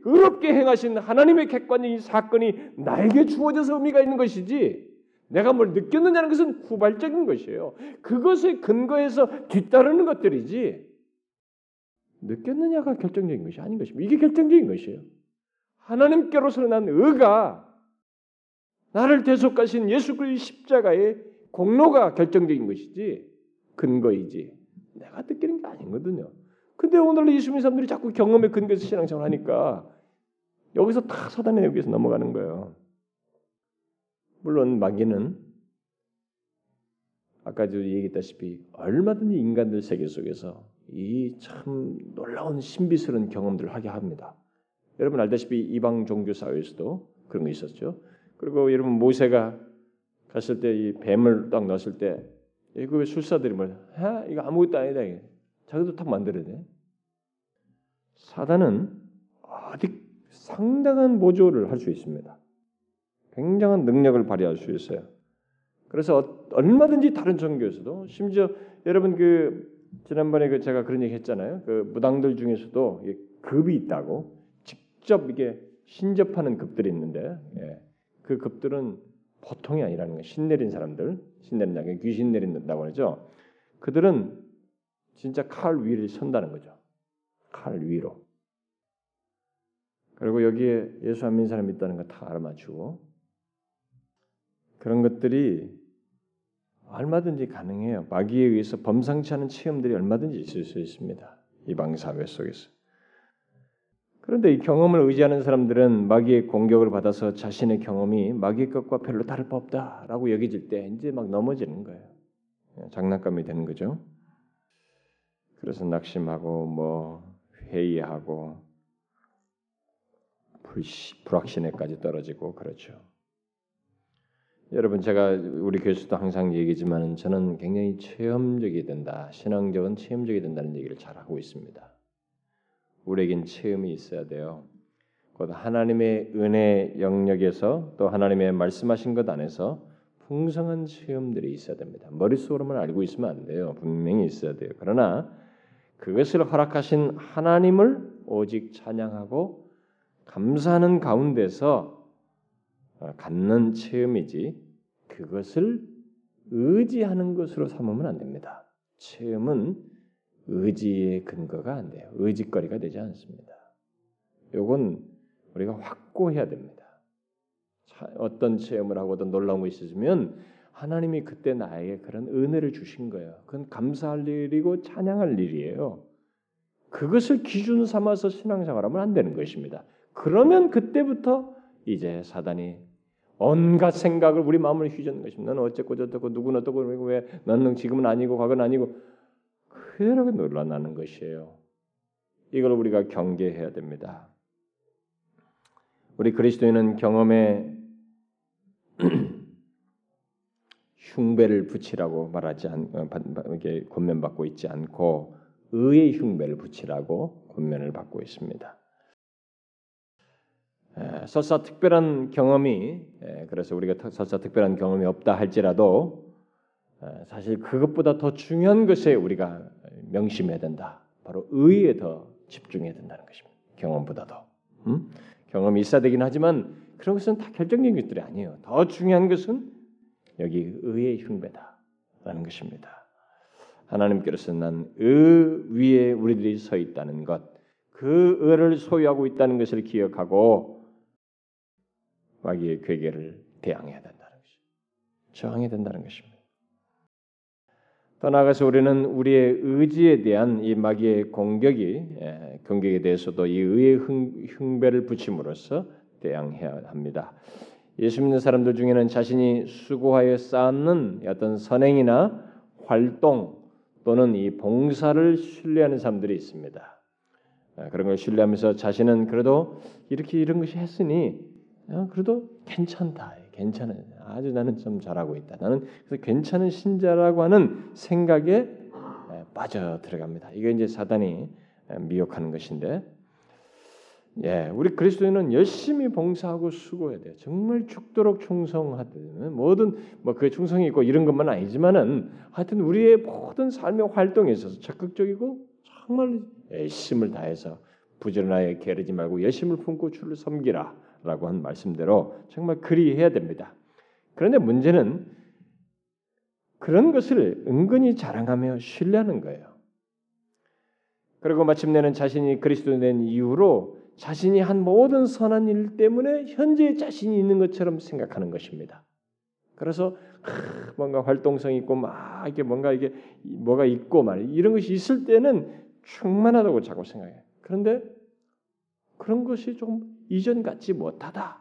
의롭게 행하신 하나님의 객관적인 사건이 나에게 주어져서 의미가 있는 것이지 내가 뭘 느꼈느냐는 것은 후발적인 것이에요. 그것에 근거해서 뒤따르는 것들이지 느꼈느냐가 결정적인 것이 아닌 것입니다. 이게 결정적인 것이에요. 하나님께로서 난 의가 나를 대속하신 예수 그리스도의 십자가의 공로가 결정적인 것이지 근거이지 내가 느끼는 게 아니거든요. 근데 오늘 예수 믿는 사람들이 자꾸 경험에 근거해서 신앙생활 하니까 여기서 다 사단의 여기서 넘어가는 거예요. 물론 마귀는 아까도 얘기했다시피 얼마든지 인간들 세계 속에서 이 참 놀라운 신비스러운 경험들을 하게 합니다. 여러분 알다시피 이방 종교 사회에서도 그런 거 있었죠. 그리고 여러분 모세가 갔을 때 이 뱀을 딱 넣었을 때 이거 술사들이 뭘 해? 이거 아무것도 아니다. 자기도 탁 만들어야 돼. 사단은 어디 상당한 모조를 할 수 있습니다. 굉장한 능력을 발휘할 수 있어요. 그래서 얼마든지 다른 종교에서도 심지어 여러분 그 지난번에 그 제가 그런 얘기 했잖아요. 그 무당들 중에서도 급이 있다고 직접 이게 신접하는 급들이 있는데 예. 그 급들은 보통이 아니라는 거예요. 신 내린 사람들, 신 내린다, 귀신 내린다고 하죠. 그들은 진짜 칼 위를 선다는 거죠. 칼 위로. 그리고 여기에 예수 안 믿는 사람이 있다는 거 다 알아맞히고 그런 것들이 얼마든지 가능해요. 마귀에 의해서 범상치 않은 체험들이 얼마든지 있을 수 있습니다. 이방 사회 속에서. 그런데 이 경험을 의지하는 사람들은 마귀의 공격을 받아서 자신의 경험이 마귀의 것과 별로 다를 바 없다라고 여겨질 때 이제 막 넘어지는 거예요. 장난감이 되는 거죠. 그래서 낙심하고 뭐 회의하고 불확신에까지 떨어지고 그렇죠. 여러분 제가 우리 교수도 항상 얘기지만 저는 굉장히 체험적이 된다. 신앙적은 체험적이 된다는 얘기를 잘 하고 있습니다. 우리에겐 체험이 있어야 돼요. 곧 하나님의 은혜 영역에서 또 하나님의 말씀하신 것 안에서 풍성한 체험들이 있어야 됩니다. 머릿속으로만 알고 있으면 안 돼요. 분명히 있어야 돼요. 그러나 그것을 허락하신 하나님을 오직 찬양하고 감사하는 가운데서 어, 갖는 체험이지 그것을 의지하는 것으로 삼으면 안 됩니다. 체험은 의지의 근거가 안 돼요. 의지거리가 되지 않습니다. 요건 우리가 확고해야 됩니다. 어떤 체험을 하고든 놀라운 것이 있으면 하나님이 그때 나에게 그런 은혜를 주신 거예요. 그건 감사할 일이고 찬양할 일이에요. 그것을 기준 삼아서 신앙생활하면 안 되는 것입니다. 그러면 그때부터 이제 사단이 온갖 생각을 우리 마음을 휘젓는 것입니다. 너는 어쨌고 저쨌고 누구는 어떻고 왜 너는 지금은 아니고 과거는 아니고 그대로 놀라나는 것이에요. 이걸 우리가 경계해야 됩니다. 우리 그리스도인은 경험에 흉배를 붙이라고 말하지 않, 어, 이게 권면받고 있지 않고 의의 흉배를 붙이라고 권면을 받고 있습니다. 설사 특별한 경험이 그래서 우리가 설사 특별한 경험이 없다 할지라도 사실 그것보다 더 중요한 것에 우리가 명심해야 된다. 바로 의에 더 집중해야 된다는 것입니다. 경험보다도 음? 경험이 있어야 되긴 하지만 그런 것은 다 결정적인 것들이 아니에요. 더 중요한 것은 여기 의의 흉배다라는 것입니다. 하나님께로서 난 의 위에 우리들이 서 있다는 것, 그 의를 소유하고 있다는 것을 기억하고 마귀의 괴계를 대항해야 된다는 것입니다. 저항해야 된다는 것입니다. 더 나아가서 우리는 우리의 의지에 대한 이 마귀의 공격이 예, 공격에 대해서도 이 의의 흉 배를 붙임으로써 대항해야 합니다. 예수 믿는 사람들 중에는 자신이 수고하여 쌓는 어떤 선행이나 활동 또는 이 봉사를 신뢰하는 사람들이 있습니다. 아, 그런 걸 신뢰하면서 자신은 그래도 이렇게 이런 것이 했으니 어, 그래도 괜찮다. 괜찮아. 아주 나는 좀 잘하고 있다. 나는 그래서 괜찮은 신자라고 하는 생각에 빠져 들어갑니다. 이게 이제 사단이 미혹하는 것인데, 예, 우리 그리스도인은 열심히 봉사하고 수고해야 돼요. 정말 죽도록 충성하든 뭐든 뭐 그 충성이 있고 이런 것만 아니지만은 하여튼 우리의 모든 삶의 활동에 있어서 적극적이고 정말 열심을 다해서 부지런하게 게으르지 말고 열심을 품고 주를 섬기라 라고 한 말씀대로 정말 그리해야 됩니다. 그런데 문제는 그런 것을 은근히 자랑하며 신뢰하는 거예요. 그리고 마침내는 자신이 그리스도 된 이후로 자신이 한 모든 선한 일 때문에 현재 자신이 있는 것처럼 생각하는 것입니다. 그래서 뭔가 활동성 있고 막 이게 뭔가 이게 뭐가 있고 말 이런 것이 있을 때는 충만하다고 자꾸 생각해. 그런데 그런 것이 조금 이전 같지 못하다.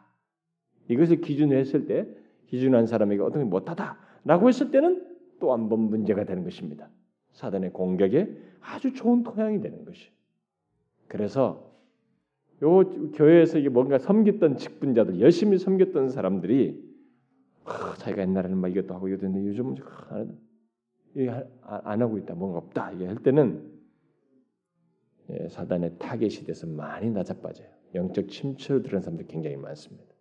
이것을 기준으로 했을 때 기준한 사람에게 어떤 게 못하다라고 했을 때는 또 한 번 문제가 되는 것입니다. 사단의 공격에 아주 좋은 토양이 되는 것이. 그래서 요 교회에서 이게 뭔가 섬겼던 직분자들, 열심히 섬겼던 사람들이 아, 자기가 옛날에는 막 이것도 하고 이것도 했는데 요즘은 안, 안 하고 있다, 뭔가 없다 이게 할 때는 예, 사단의 타겟이 돼서 많이 낮아빠져요. 영적 침체로 들은 사람들 굉장히 많습니다.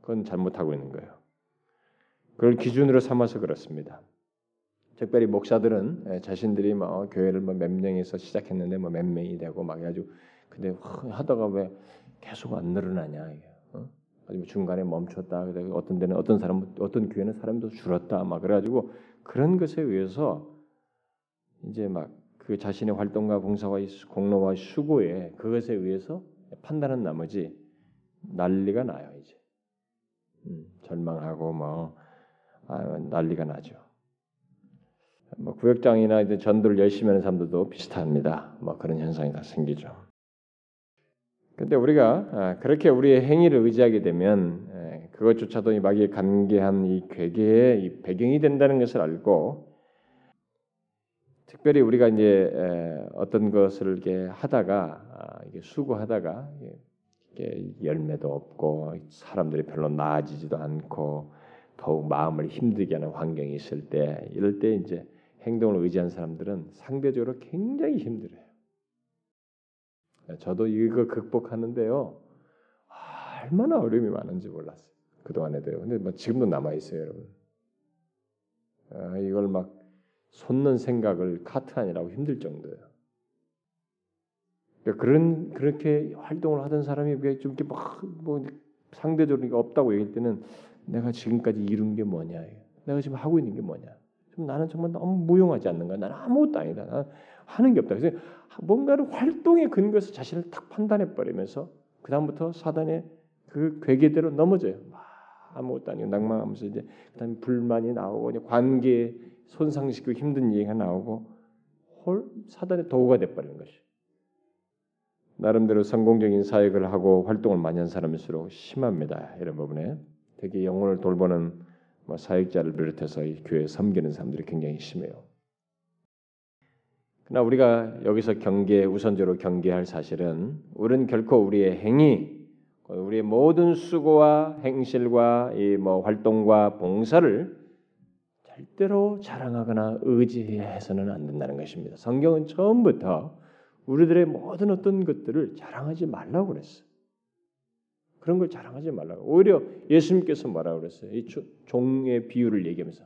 그건 잘못하고 있는 거예요. 그걸 기준으로 삼아서 그렇습니다. 특별히 목사들은 예, 자신들이 뭐 교회를 뭐 몇 명에서 시작했는데 뭐 몇 명이 되고 막 해가지고 근데 하다가 왜 계속 안 늘어나냐 이게 어? 뭐 중간에 멈췄다 어떤 데는 어떤 사람 어떤 교회는 사람도 줄었다 막 그래가지고 그런 것에 의해서 이제 막 그 자신의 활동과 봉사와 공로와 수고에 그것에 의해서 판단한 나머지 난리가 나요 이제 음, 절망하고 뭐 아, 난리가 나죠. 뭐 구역장이나 이제 전도를 열심히 하는 사람들도 비슷합니다. 뭐 그런 현상이 다 생기죠. 근데 우리가 아, 그렇게 우리의 행위를 의지하게 되면 그것조차도 이 마귀에 관계한 이 괴계의 이 배경이 된다는 것을 알고 특별히 우리가 이제 어떤 것을 이렇게 하다가 아, 수고하다가 열매도 없고 사람들이 별로 나아지지도 않고 더욱 마음을 힘들게 하는 환경이 있을 때 이럴 때 이제 행동을 의지한 사람들은 상대적으로 굉장히 힘들어요. 저도 이거 극복하는데요. 얼마나 어려움이 많은지 몰랐어요. 그동안에도요. 근데 뭐 지금도 남아 있어요, 여러분. 아, 이걸 막 솟는 생각을 카트 아니라고 힘들 정도예요. 그러니까 그런 그렇게 활동을 하던 사람이 좀 이렇게 막뭐 상대적으로 없다고 얘기할 때는 내가 지금까지 이룬 게 뭐냐? 내가 지금 하고 있는 게 뭐냐? 좀 나는 정말 너무 무용하지 않는가? 나는 아무것도 아니다. 나는 하는 게 없다. 그래서 뭔가를 활동에 근거해서 자신을 탁 판단해 버리면서 그 다음부터 사단의 그 괴계대로 넘어져요. 아무것도 아니고 낭망하면서 이제 그다음에 불만이 나오고 관계 손상시키고 힘든 얘기가 나오고 홀 사단의 도구가 돼버리는 것이. 나름대로 성공적인 사역을 하고 활동을 많이 한 사람일수록 심합니다. 이런 부분에. 특히 영혼을 돌보는 뭐 사역자를 비롯해서 이 교회 섬기는 사람들이 굉장히 심해요. 그러나 우리가 여기서 경계 우선적으로 경계할 사실은 우리는 결코 우리의 행위, 우리의 모든 수고와 행실과 이 뭐 활동과 봉사를 절대로 자랑하거나 의지해서는 안 된다는 것입니다. 성경은 처음부터 우리들의 모든 어떤 것들을 자랑하지 말라고 그랬어요. 그런 걸 자랑하지 말라고. 오히려 예수님께서 뭐라고 그랬어요? 이 종의 비유를 얘기하면서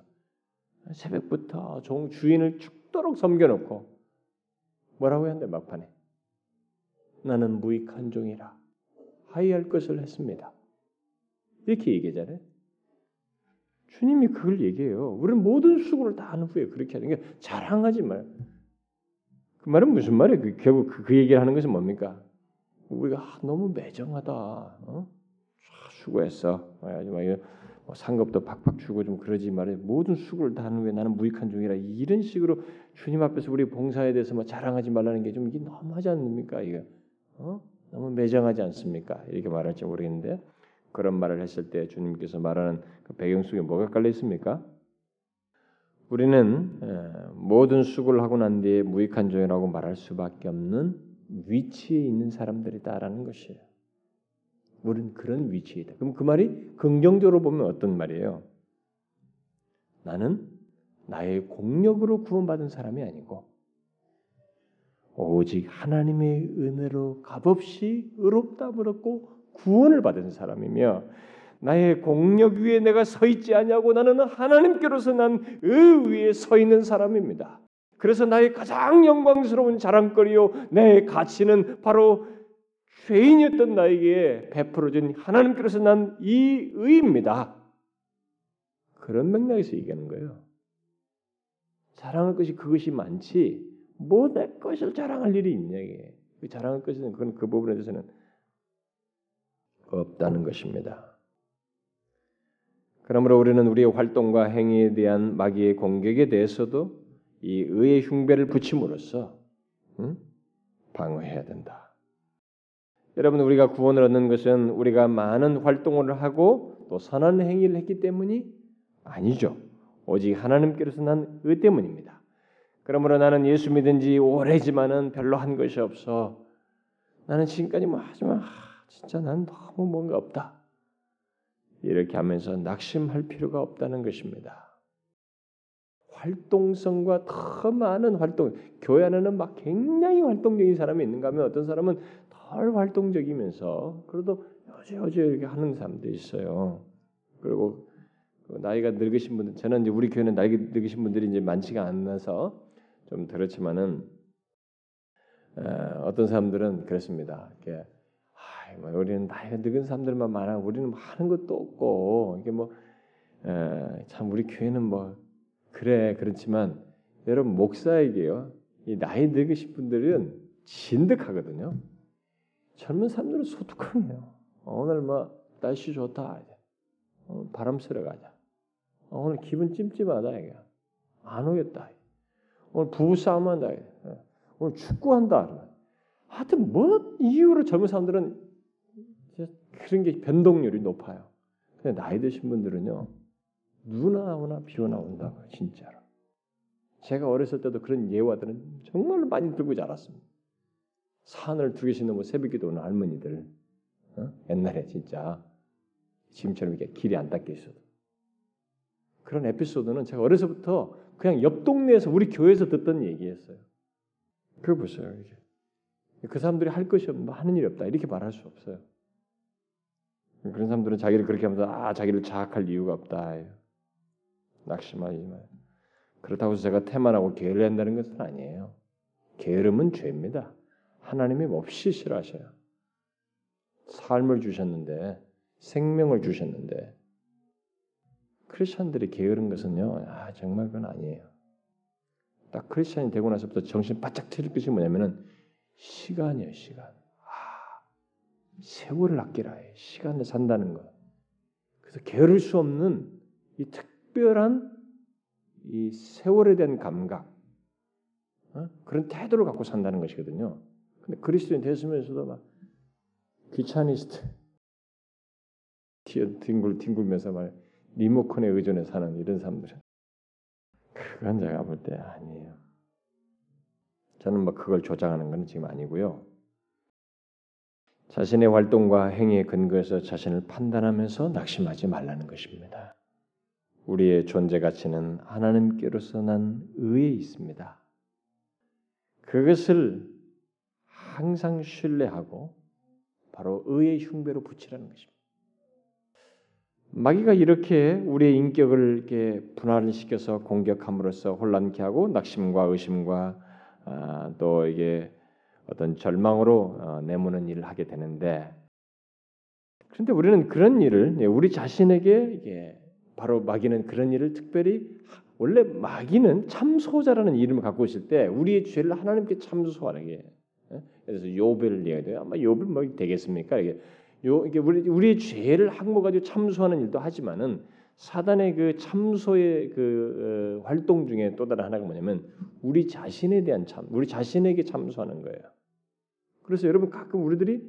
새벽부터 종 주인을 죽도록 섬겨놓고 뭐라고 했는데 막판에 나는 무익한 종이라 하이할 것을 했습니다. 이렇게 얘기하잖아요. 주님이 그걸 얘기해요. 우리는 모든 수고를 다 한 후에 그렇게 하는 게 자랑하지 말. 그 말은 무슨 말이에요? 그, 결국 그, 그 얘기를 하는 것은 뭡니까? 우리가 아, 너무 매정하다. 어? 수고했어. 뭐 상급도 팍팍 주고 좀 그러지 말해. 모든 수고를 다 하는 후에 나는 무익한 중이라 이런 식으로 주님 앞에서 우리 봉사에 대해서 뭐 자랑하지 말라는 게 좀 이게 너무하지 않습니까? 이거 어? 너무 매정하지 않습니까? 이렇게 말할지 모르겠는데 그런 말을 했을 때 주님께서 말하는 그 배경 속에 뭐가 깔려 있습니까? 우리는 모든 수고를 하고 난 뒤에 무익한 종이라고 말할 수밖에 없는 위치에 있는 사람들이다라는 것이에요. 우리는 그런 위치에 있다. 그럼 그 말이 긍정적으로 보면 어떤 말이에요? 나는 나의 공력으로 구원받은 사람이 아니고 오직 하나님의 은혜로 값없이 의롭다 버렸고 구원을 받은 사람이며 나의 공력 위에 내가 서 있지 아니하고 나는 하나님께로서 난 의 위에 서 있는 사람입니다. 그래서 나의 가장 영광스러운 자랑거리요 내 가치는 바로 죄인이었던 나에게 베풀어진 하나님께로서 난 이 의입니다. 그런 맥락에서 얘기하는 거예요. 자랑할 것이 그것이 많지 뭐 내 것을 자랑할 일이 있냐 이게 그 자랑할 것은 그건 그 부분에 대해서는 없다는 것입니다. 그러므로 우리는 우리의 활동과 행위에 대한 마귀의 공격에 대해서도 이 의의 흉배를 붙임으로써 응? 방어해야 된다. 여러분 우리가 구원을 얻는 것은 우리가 많은 활동을 하고 또 선한 행위를 했기 때문이 아니죠. 오직 하나님께로서 난 의 때문입니다. 그러므로 나는 예수 믿은 지 오래지만은 별로 한 것이 없어. 나는 지금까지 뭐 하지만 아, 진짜 난 너무 뭔가 없다. 이렇게 하면서 낙심할 필요가 없다는 것입니다. 활동성과 더 많은 활동, 교회 안에는 막 굉장히 활동적인 사람이 있는가 하면 어떤 사람은 덜 활동적이면서 그래도 여지여지 이렇게 하는 사람도 있어요. 그리고 그 나이가 늙으신 분들, 저는 이제 우리 교회는 나이 늙으신 분들이 이제 많지가 않아서 좀 그렇지만은 어, 떤 사람들은 그렇습니다. 이렇게 아, 뭐 우리는 나이가 늙은 사람들만 많아, 우리는 뭐 하는 것도 없고 이게 뭐참 우리 교회는 뭐 그래 그렇지만 여러분 목사에게요, 이 나이 늙으신 분들은 진득하거든요. 젊은 사람들은 소뚜껑이에요. 오늘 뭐 날씨 좋다. 오늘 바람 쐬러 가자. 오늘 기분 찜찜하다 이게. 안 오겠다. 오늘 부부 싸움 한다. 오늘 축구한다. 하여튼 뭐 이유로 젊은 사람들은 그런 게 변동률이 높아요. 근데 나이 드신 분들은요. 누나 오나 비 오나 온다고 진짜로. 제가 어렸을 때도 그런 예화들은 정말로 많이 들고 자랐습니다. 산을 두 개씩 넘어 새벽기도 오는 할머니들 어? 옛날에 진짜 지금처럼 이렇게 길이 안 닦여 있어도 그런 에피소드는 제가 어려서부터 그냥 옆 동네에서 우리 교회에서 듣던 얘기였어요. 그거 보세요. 이게. 그 사람들이 할 것이 없, 뭐 하는 일이 없다 이렇게 말할 수 없어요. 그런 사람들은 자기를 그렇게 하면서 아 자기를 자학할 이유가 없다. 낙심하지 마. 그렇다고 해서 제가 태만하고 게을리한다는 것은 아니에요. 게으름은 죄입니다. 하나님이 몹시 싫어하셔요. 삶을 주셨는데 생명을 주셨는데 크리스천들이 게으른 것은요. 아 정말 그건 아니에요. 딱 크리스천이 되고 나서부터 정신 바짝 틀릴 것이 뭐냐면은 시간이에요. 시간. 아 세월을 아끼라 해. 시간을 산다는 것. 그래서 게으를 수 없는 이 특별한 이 세월에 대한 감각 어? 그런 태도를 갖고 산다는 것이거든요. 근데 그리스도인 됐으면서도 막 귀차니스트 뒹굴 뒹굴면서 말 리모컨에 의존해 사는 이런 사람들은 그건 제가 볼 때 아니에요. 저는 뭐 그걸 조장하는 건 지금 아니고요. 자신의 활동과 행위에 근거해서 자신을 판단하면서 낙심하지 말라는 것입니다. 우리의 존재 가치는 하나님께로서 난 의에 있습니다. 그것을 항상 신뢰하고 바로 의의 흉배로 붙이라는 것입니다. 마귀가 이렇게 우리의 인격을 이렇게 분할 시켜서 공격함으로써 혼란케 하고 낙심과 의심과 아, 또 이게 어떤 절망으로 어, 내모는 일을 하게 되는데 그런데 우리는 그런 일을 예, 우리 자신에게 바로 마귀는 그런 일을 특별히 원래 마귀는 참소자라는 이름을 갖고 있을 때 우리의 죄를 하나님께 참소하는 게 예? 그래서 욥을 얘기해요. 아마 욥을 뭐 되겠습니까? 이게 요 이게 우리 우리의 죄를 항목가지고 참소하는 일도 하지만은 사단의 그 참소의 그 어, 활동 중에 또 다른 하나가 뭐냐면 우리 자신에 대한 참, 우리 자신에게 참소하는 거예요. 그래서 여러분 가끔 우리들이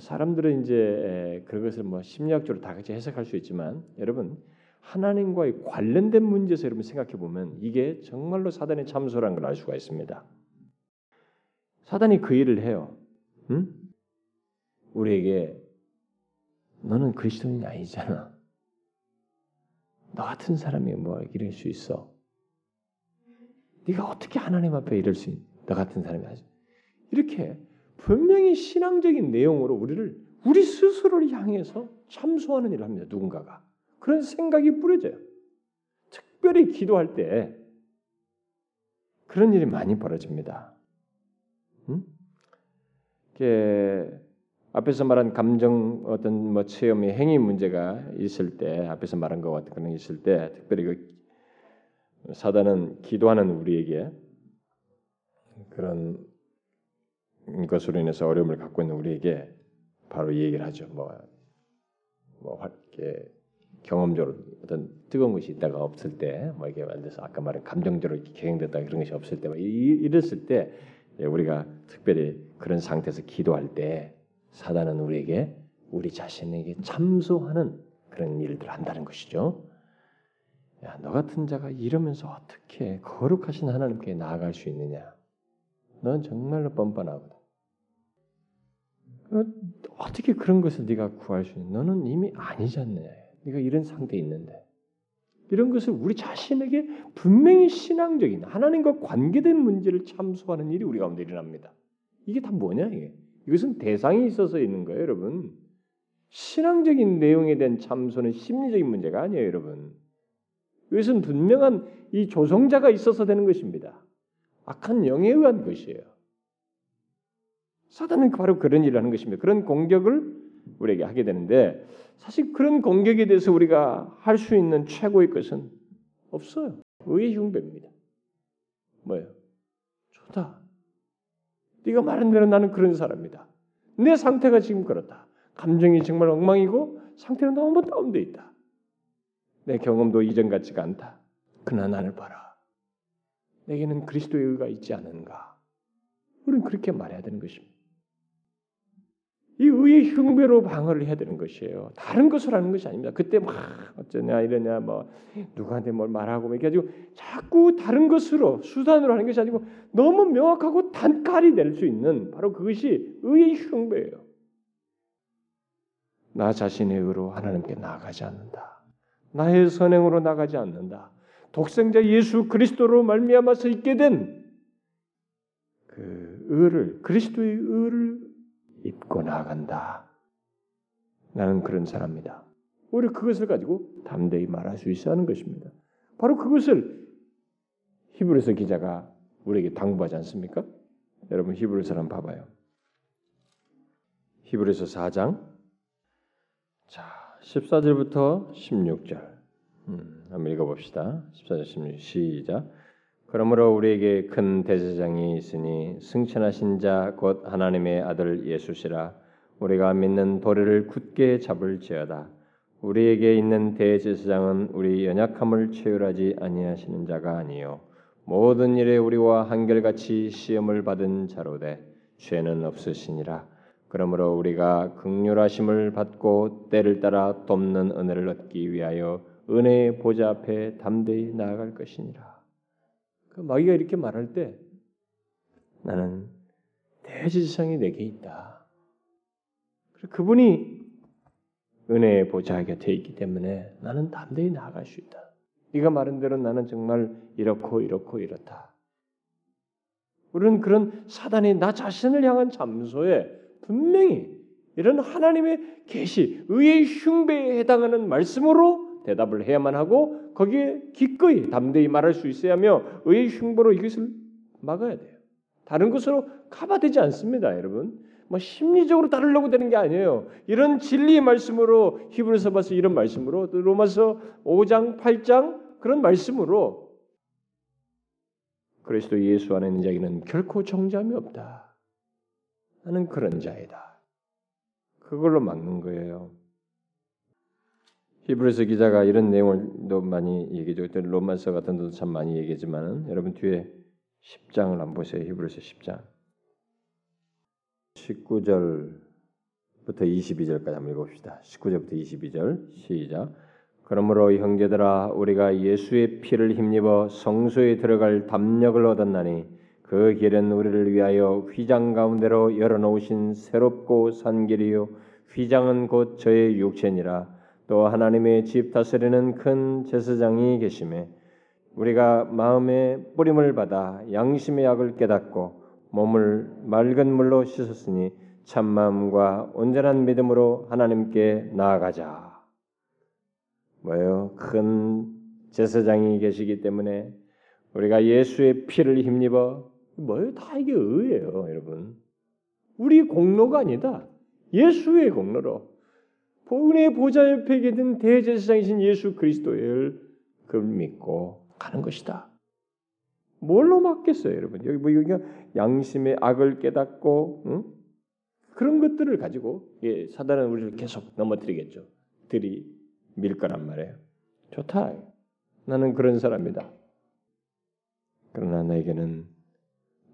사람들은 이제 그것을 뭐 심리학적으로 다 같이 해석할 수 있지만 여러분 하나님과의 관련된 문제에서 여러분 생각해 보면 이게 정말로 사단의 참소라는 걸 알 수가 있습니다. 사단이 그 일을 해요. 응? 우리에게 너는 그리스도인이 아니잖아. 너 같은 사람이 뭐 이럴 수 있어? 네가 어떻게 하나님 앞에 이럴 수 있니? 너 같은 사람이 하지? 이렇게 분명히 신앙적인 내용으로 우리를 우리 스스로를 향해서 참소하는 일을 합니다. 누군가가 그런 생각이 뿌려져요. 특별히 기도할 때 그런 일이 많이 벌어집니다. 음? 앞에서 말한 감정 어떤 뭐 체험의 행위 문제가 있을 때 앞에서 말한 것 같은 그런 있을 때 특별히 그 사단은 기도하는 우리에게 그런 것으로 인해서 어려움을 갖고 있는 우리에게 바로 이 얘기를 하죠. 뭐, 뭐 이렇게 경험적으로 어떤 뜨거운 것이 있다가 없을 때, 뭐 이게 만들어서 아까 말한 감정적으로 경행됐다 그런 것이 없을 때, 뭐 이랬을 때 우리가 특별히 그런 상태에서 기도할 때 사단은 우리에게 우리 자신에게 참소하는 그런 일들을 한다는 것이죠. 야, 너 같은 자가 이러면서 어떻게 거룩하신 하나님께 나아갈 수 있느냐? 넌 정말로 뻔뻔하거든. 어떻게 그런 것을 네가 구할 수 있냐? 너는 이미 아니잖냐? 네가 이런 상태에 있는데. 이런 것을 우리 자신에게 분명히 신앙적인 하나님과 관계된 문제를 참소하는 일이 우리 가운데 일어납니다. 이게 다 뭐냐 이게? 이것은 대상이 있어서 있는 거예요, 여러분. 신앙적인 내용에 대한 참소는 심리적인 문제가 아니에요, 여러분. 이것은 분명한 이 조성자가 있어서 되는 것입니다. 악한 영에 의한 것이에요. 사단은 바로 그런 일을 하는 것입니다. 그런 공격을 우리에게 하게 되는데 사실 그런 공격에 대해서 우리가 할 수 있는 최고의 것은 없어요. 의의 흉배입니다. 뭐예요? 좋다. 네가 말한 대로 나는 그런 사람이다. 내 상태가 지금 그렇다. 감정이 정말 엉망이고 상태는 너무 다운돼 있다. 내 경험도 이전 같지가 않다. 그러나 나를 봐라. 내게는 그리스도의 의가 있지 않은가? 우리는 그렇게 말해야 되는 것입니다. 이 의의 흉배로 방어를 해야 되는 것이에요. 다른 것을 하는 것이 아닙니다. 그때 막 어쩌냐 이러냐 뭐 누구한테 뭘 말하고 뭐 이렇게 가지고 자꾸 다른 것으로 수단으로 하는 것이 아니고 너무 명확하고 단칼이 될수 있는 바로 그것이 의의 흉배예요. 나 자신의 의로 하나님께 나가지 않는다. 나의 선행으로 나가지 않는다. 독생자 예수 그리스도로 말미암아서 있게 된 그 의를 그리스도의 의를 입고 나간다. 나는 그런 사람이다. 우리 그것을 가지고 담대히 말할 수 있어 하는 것입니다. 바로 그것을 히브리서 기자가 우리에게 당부하지 않습니까? 여러분 히브리서를 봐봐요. 히브리서 4장 자 14절부터 16절 음, 한번 읽어봅시다. 14절 16절 시작 그러므로 우리에게 큰 대제장이 있으니 승천하신 자 곧 하나님의 아들 예수시라. 우리가 믿는 도리를 굳게 잡을지어다. 우리에게 있는 대제사장은 우리 연약함을 체휼하지 아니하시는 자가 아니요. 모든 일에 우리와 한결같이 시험을 받은 자로되 죄는 없으시니라. 그러므로 우리가 극률하심을 받고 때를 따라 돕는 은혜를 얻기 위하여 은혜의 보좌 앞에 담대히 나아갈 것이니라 그 마귀가 이렇게 말할 때 나는 대지상이 내게 있다. 그분이 은혜의 보좌 곁에 있기 때문에 나는 담대히 나아갈 수 있다. 네가 말한 대로 나는 정말 이렇고 이렇고 이렇다. 우리는 그런 사단이 나 자신을 향한 잠소에 분명히 이런 하나님의 계시, 의의 흉배에 해당하는 말씀으로 대답을 해야만 하고 거기에 기꺼이 담대히 말할 수 있어야 하며 의의 흉보로 이것을 막아야 돼요. 다른 것으로 커버되지 않습니다, 여러분. 뭐 심리적으로 따르려고 되는 게 아니에요. 이런 진리의 말씀으로 히브리서 봐서 이런 말씀으로 로마서 5장 8장 그런 말씀으로 그리스도 예수 안에 있는 자에게는 결코 정잠이 없다. 나는 그런 자이다. 그걸로 막는 거예요. 히브리서 기자가 이런 내용을도 많이 얘기죠. 로마서 같은 데도 참 많이 얘기지만 여러분 뒤에 10장을 한번 보세요. 히브리서 10장 19절부터 22절까지 한번 읽어봅시다. 19절부터 22절 시작. 그러므로 형제들아 우리가 예수의 피를 힘입어 성소에 들어갈 담력을 얻었나니 그 길은 우리를 위하여 휘장 가운데로 열어놓으신 새롭고 산 길이요 휘장은 곧 저의 육체니라 또 하나님의 집 다스리는 큰 제사장이 계심에 우리가 마음의 뿌림을 받아 양심의 약을 깨닫고 몸을 맑은 물로 씻었으니 참 마음과 온전한 믿음으로 하나님께 나아가자. 뭐예요? 큰 제사장이 계시기 때문에 우리가 예수의 피를 힘입어 뭐예요? 다 이게 의예요, 여러분. 우리 공로가 아니다. 예수의 공로로 은혜의 보좌 옆에 계신 대제사장이신 예수 그리스도를 그 믿고 가는 것이다. 뭘로 맡겠어요, 여러분? 여기 뭐 여기가 양심의 악을 깨닫고 응? 그런 것들을 가지고 예, 사단은 우리를 계속 넘어뜨리겠죠. 들이 밀 거란 말이에요. 좋다. 나는 그런 사람이다. 그러나 나에게는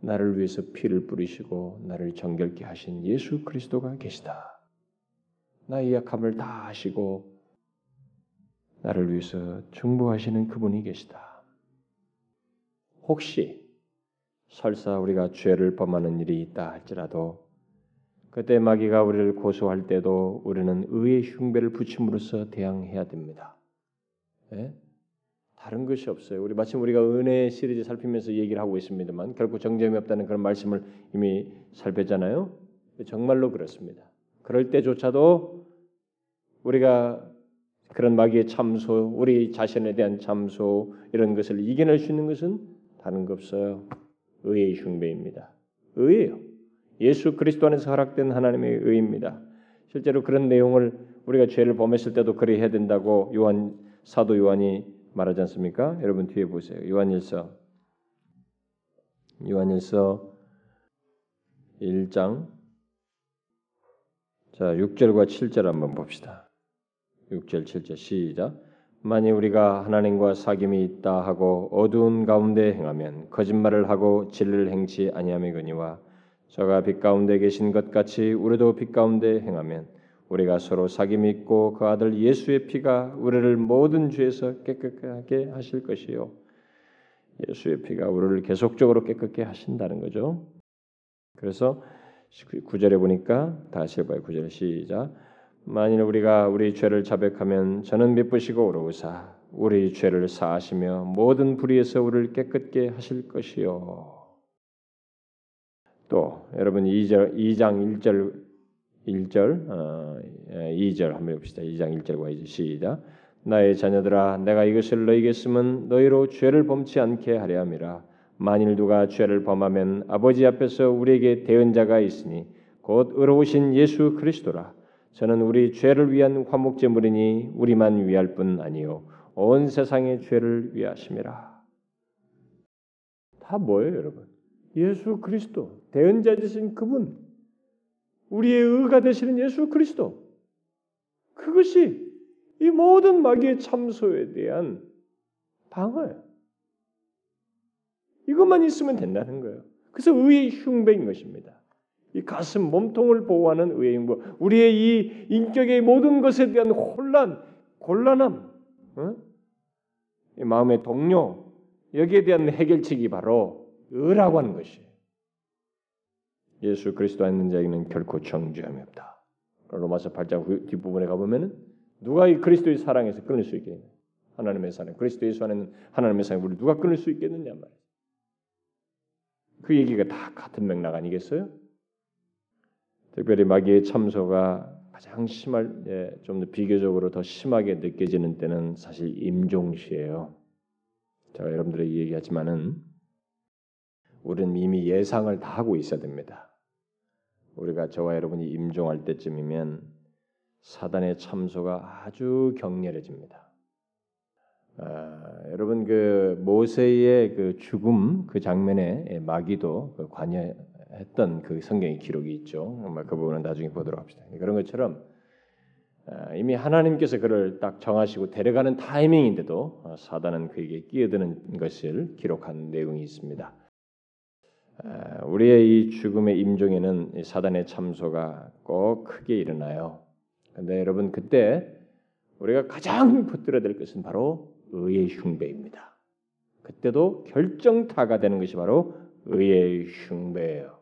나를 위해서 피를 뿌리시고 나를 정결케 하신 예수 그리스도가 계시다. 나의 약함을 다 아시고 나를 위해서 중보하시는 그분이 계시다. 혹시 설사 우리가 죄를 범하는 일이 있다 할지라도 그때 마귀가 우리를 고소할 때도 우리는 의의 흉배를 붙임으로써 대항해야 됩니다. 예? 다른 것이 없어요. 우리 마침 우리가 은혜 시리즈 살피면서 얘기를 하고 있습니다만 결코 정점이 없다는 그런 말씀을 이미 살폈잖아요. 정말로 그렇습니다. 그럴 때조차도 우리가 그런 마귀의 참소, 우리 자신에 대한 참소 이런 것을 이겨낼 수 있는 것은 다른 거 없어요. 의의 흉배입니다. 의예요. 예수 그리스도 안에서 허락된 하나님의 의입니다. 실제로 그런 내용을 우리가 죄를 범했을 때도 그리 해야 된다고 요한 사도 요한이 말하지 않습니까? 여러분 뒤에 보세요. 요한일서 요한일서 1장 자 6절과 7절 한번 봅시다. 6절 7절 시작 만일 우리가 하나님과 사귐이 있다 하고 어두운 가운데 행하면 거짓말을 하고 진리를 행치 아니함이거니와 저가 빛 가운데 계신 것 같이 우리도 빛 가운데 행하면 우리가 서로 사귐이 있고 그 아들 예수의 피가 우리를 모든 죄에서 깨끗하게 하실 것이요 예수의 피가 우리를 계속적으로 깨끗게 하신다는 거죠. 그래서 구절에 보니까 다시 해봐요. 구절 시작. 만일 우리가 우리 죄를 자백하면 저는 미쁘시고 오로우사 우리 죄를 사하시며 모든 불의에서 우리를 깨끗게 하실 것이요. 또 여러분 2절 2장 1절 1절 어, 2절 한번 봅시다. 2장 1절과 2절 시작. 나의 자녀들아 내가 이것을 너희에게 쓰면 너희로 죄를 범치 않게 하려 함이라. 만일 누가 죄를 범하면 아버지 앞에서 우리에게 대언자가 있으니 곧 의로우신 예수 그리스도라. 저는 우리 죄를 위한 화목제물이니 우리만 위할 뿐 아니요 온 세상의 죄를 위하심이라. 다 뭐예요, 여러분? 예수 그리스도 대언자 되신 그분 우리의 의가 되시는 예수 그리스도 그것이 이 모든 마귀의 참소에 대한 방어예요. 이것만 있으면 된다는 거예요. 그래서 의의 흉배인 것입니다. 이 가슴 몸통을 보호하는 의의 흉배, 우리의 이 인격의 모든 것에 대한 혼란, 곤란함, 어? 마음의 동료 여기에 대한 해결책이 바로 의라고 하는 것이에요. 예수 그리스도 안는 자에게는 결코 정죄함이 없다. 로마서 8장 뒷부분에 가보면은 누가 이 그리스도의 사랑에서 끊을 수 있겠냐? 하나님의 사랑, 그리스도 예수 안에는 하나님의 사랑 우리 누가 끊을 수 있겠느냐 말이에요. 그 얘기가 다 같은 맥락 아니겠어요? 특별히 마귀의 참소가 가장 심할 예, 좀더 비교적으로 더 심하게 느껴지는 때는 사실 임종시예요. 제가 여러분들에게 얘기하지만은 우리는 이미 예상을 다 하고 있어야 됩니다. 우리가 저와 여러분이 임종할 때쯤이면 사단의 참소가 아주 격렬해집니다. 아, 여러분 그 모세의 그 죽음 그 장면에 마귀도 그 관여했던 그 성경의 기록이 있죠. 정말 그 부분은 나중에 보도록 합시다. 그런 것처럼 아, 이미 하나님께서 그를 딱 정하시고 데려가는 타이밍인데도 어, 사단은 그에게 끼어드는 것을 기록한 내용이 있습니다. 아, 우리의 이 죽음의 임종에는 사단의 참소가 꼭 크게 일어나요. 근데 여러분 그때 우리가 가장 붙들어야 될 것은 바로 의의 흉배입니다. 그때도 결정타가 되는 것이 바로 의의 흉배예요.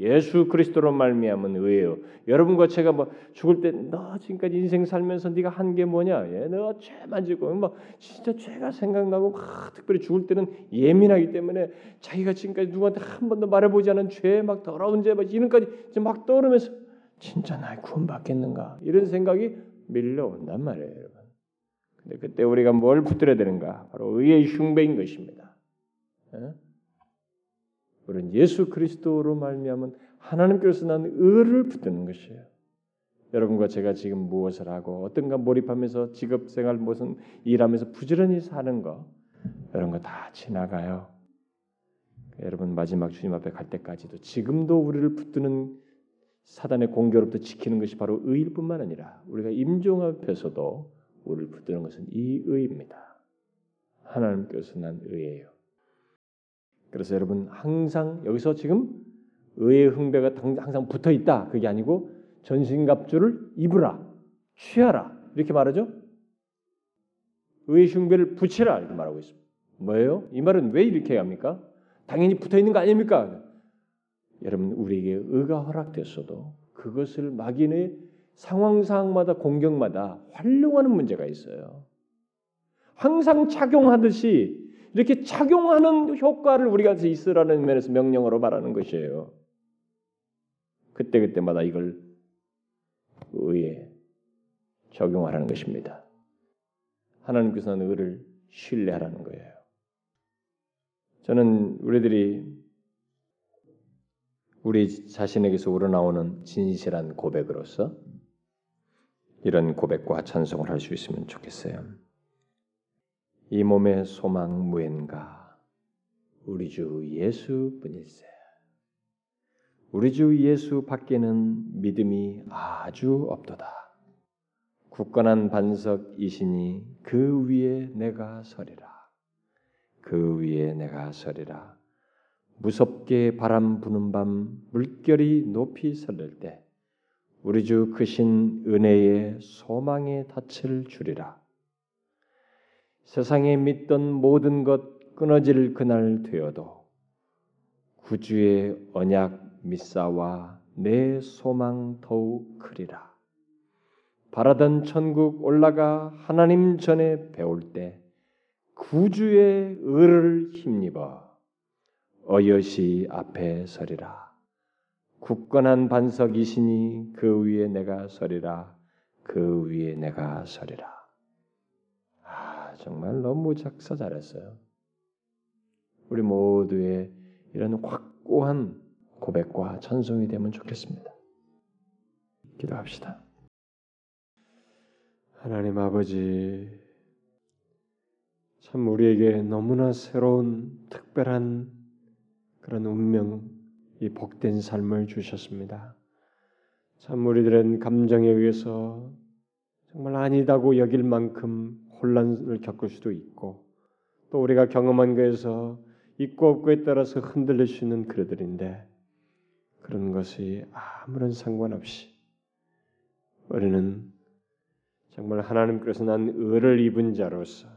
예수 그리스도로 말미암은 의예요. 여러분과 제가 뭐 죽을 때 너 지금까지 인생 살면서 네가 한 게 뭐냐? 예, 너 죄만 짓고 뭐 진짜 죄가 생각나고 막 특별히 죽을 때는 예민하기 때문에 자기가 지금까지 누구한테 한 번도 말해보지 않은 죄, 막 더러운 죄, 막 이런까지 막 떠오르면서 진짜 나 구원받겠는가 이런 생각이 밀려온단 말이에요, 여러분. 근데 그때 우리가 뭘 붙들어야 되는가? 바로 의의 흉배인 것입니다. 예? 우리는 예수 그리스도로 말미암은 하나님께서 난 의를 붙드는 것이에요. 여러분과 제가 지금 무엇을 하고 어떤가 몰입하면서 직업 생활 무슨 일하면서 부지런히 사는 거 이런 거 다 지나가요. 여러분 마지막 주님 앞에 갈 때까지도 지금도 우리를 붙드는 사단의 공격으로부터 지키는 것이 바로 의일 뿐만 아니라 우리가 임종 앞에서도 우리를 붙드는 것은 이 의입니다. 하나님께서 난 의예요. 그래서 여러분 항상 여기서 지금 의의 흥배가 항상 붙어 있다. 그게 아니고 전신갑주를 입으라, 취하라 이렇게 말하죠. 의의 흉배를 붙이라 이렇게 말하고 있습니다. 뭐예요? 이 말은 왜 이렇게 합니까? 당연히 붙어 있는 거 아닙니까? 여러분 우리에게 의가 허락됐어도 그것을 마귀의 상황 상황마다 공격마다 활용하는 문제가 있어요. 항상 착용하듯이 이렇게 착용하는 효과를 우리가 있으라는 면에서 명령으로 말하는 것이에요. 그때 그때마다 이걸 의에 적용하라는 것입니다. 하나님께서는 의를 신뢰하라는 거예요. 저는 우리들이 우리 자신에게서 우러나오는 진실한 고백으로서 이런 고백과 찬송을 할 수 있으면 좋겠어요. 이 몸의 소망 무엔가 우리 주 예수뿐일세. 우리 주 예수 밖에는 믿음이 아주 없도다. 굳건한 반석이시니 그 위에 내가 서리라. 그 위에 내가 서리라. 무섭게 바람 부는 밤 물결이 높이 설릴 때 우리 주 크신 은혜의 소망의 닻을 주리라. 세상에 믿던 모든 것 끊어질 그날 되어도 구주의 언약 미사와 내 소망 더욱 크리라. 바라던 천국 올라가 하나님 전에 배울 때 구주의 의를 힘입어 어여시 앞에 서리라. 굳건한 반석이시니 그 위에 내가 서리라. 그 위에 내가 서리라. 아, 정말 너무 작사 잘했어요. 우리 모두의 이런 확고한 고백과 찬송이 되면 좋겠습니다. 기도합시다. 하나님 아버지, 참 우리에게 너무나 새로운 특별한 그런 운명, 이 복된 삶을 주셨습니다. 참 우리들은 감정에 의해서 정말 아니다고 여길 만큼 혼란을 겪을 수도 있고 또 우리가 경험한 것에서 있고 없고에 따라서 흔들릴 수 있는 그들인데 그런 것이 아무런 상관없이 우리는 정말 하나님께서 난 의를 입은 자로서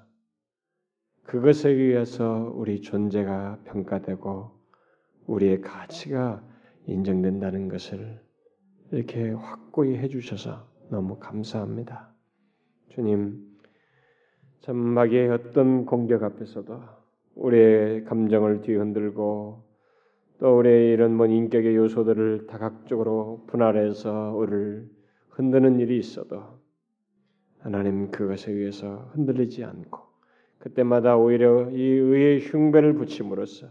그것에 의해서 우리 존재가 평가되고 우리의 가치가 인정된다는 것을 이렇게 확고히 해주셔서 너무 감사합니다. 주님, 참 마귀의 어떤 공격 앞에서도 우리의 감정을 뒤흔들고 또 우리의 이런 뭐 인격의 요소들을 다각적으로 분할해서 우리를 흔드는 일이 있어도 하나님 그것에 의해서 흔들리지 않고 그때마다 오히려 이 의의 흉배를 붙임으로써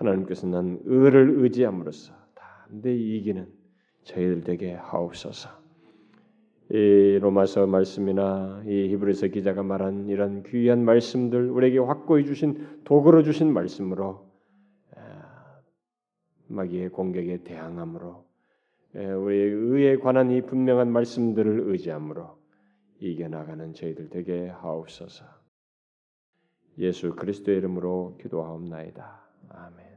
하나님께서 난 의를 의지함으로써 담대히 이기는 저희들 되게 하옵소서. 이 로마서 말씀이나 이 히브리서 기자가 말한 이런 귀한 말씀들 우리에게 확고히 주신 도구로 주신 말씀으로 마귀의 공격에 대항함으로 우리의 의에 관한 이 분명한 말씀들을 의지함으로 이겨나가는 저희들 되게 하옵소서. 예수 그리스도의 이름으로 기도하옵나이다. 아멘.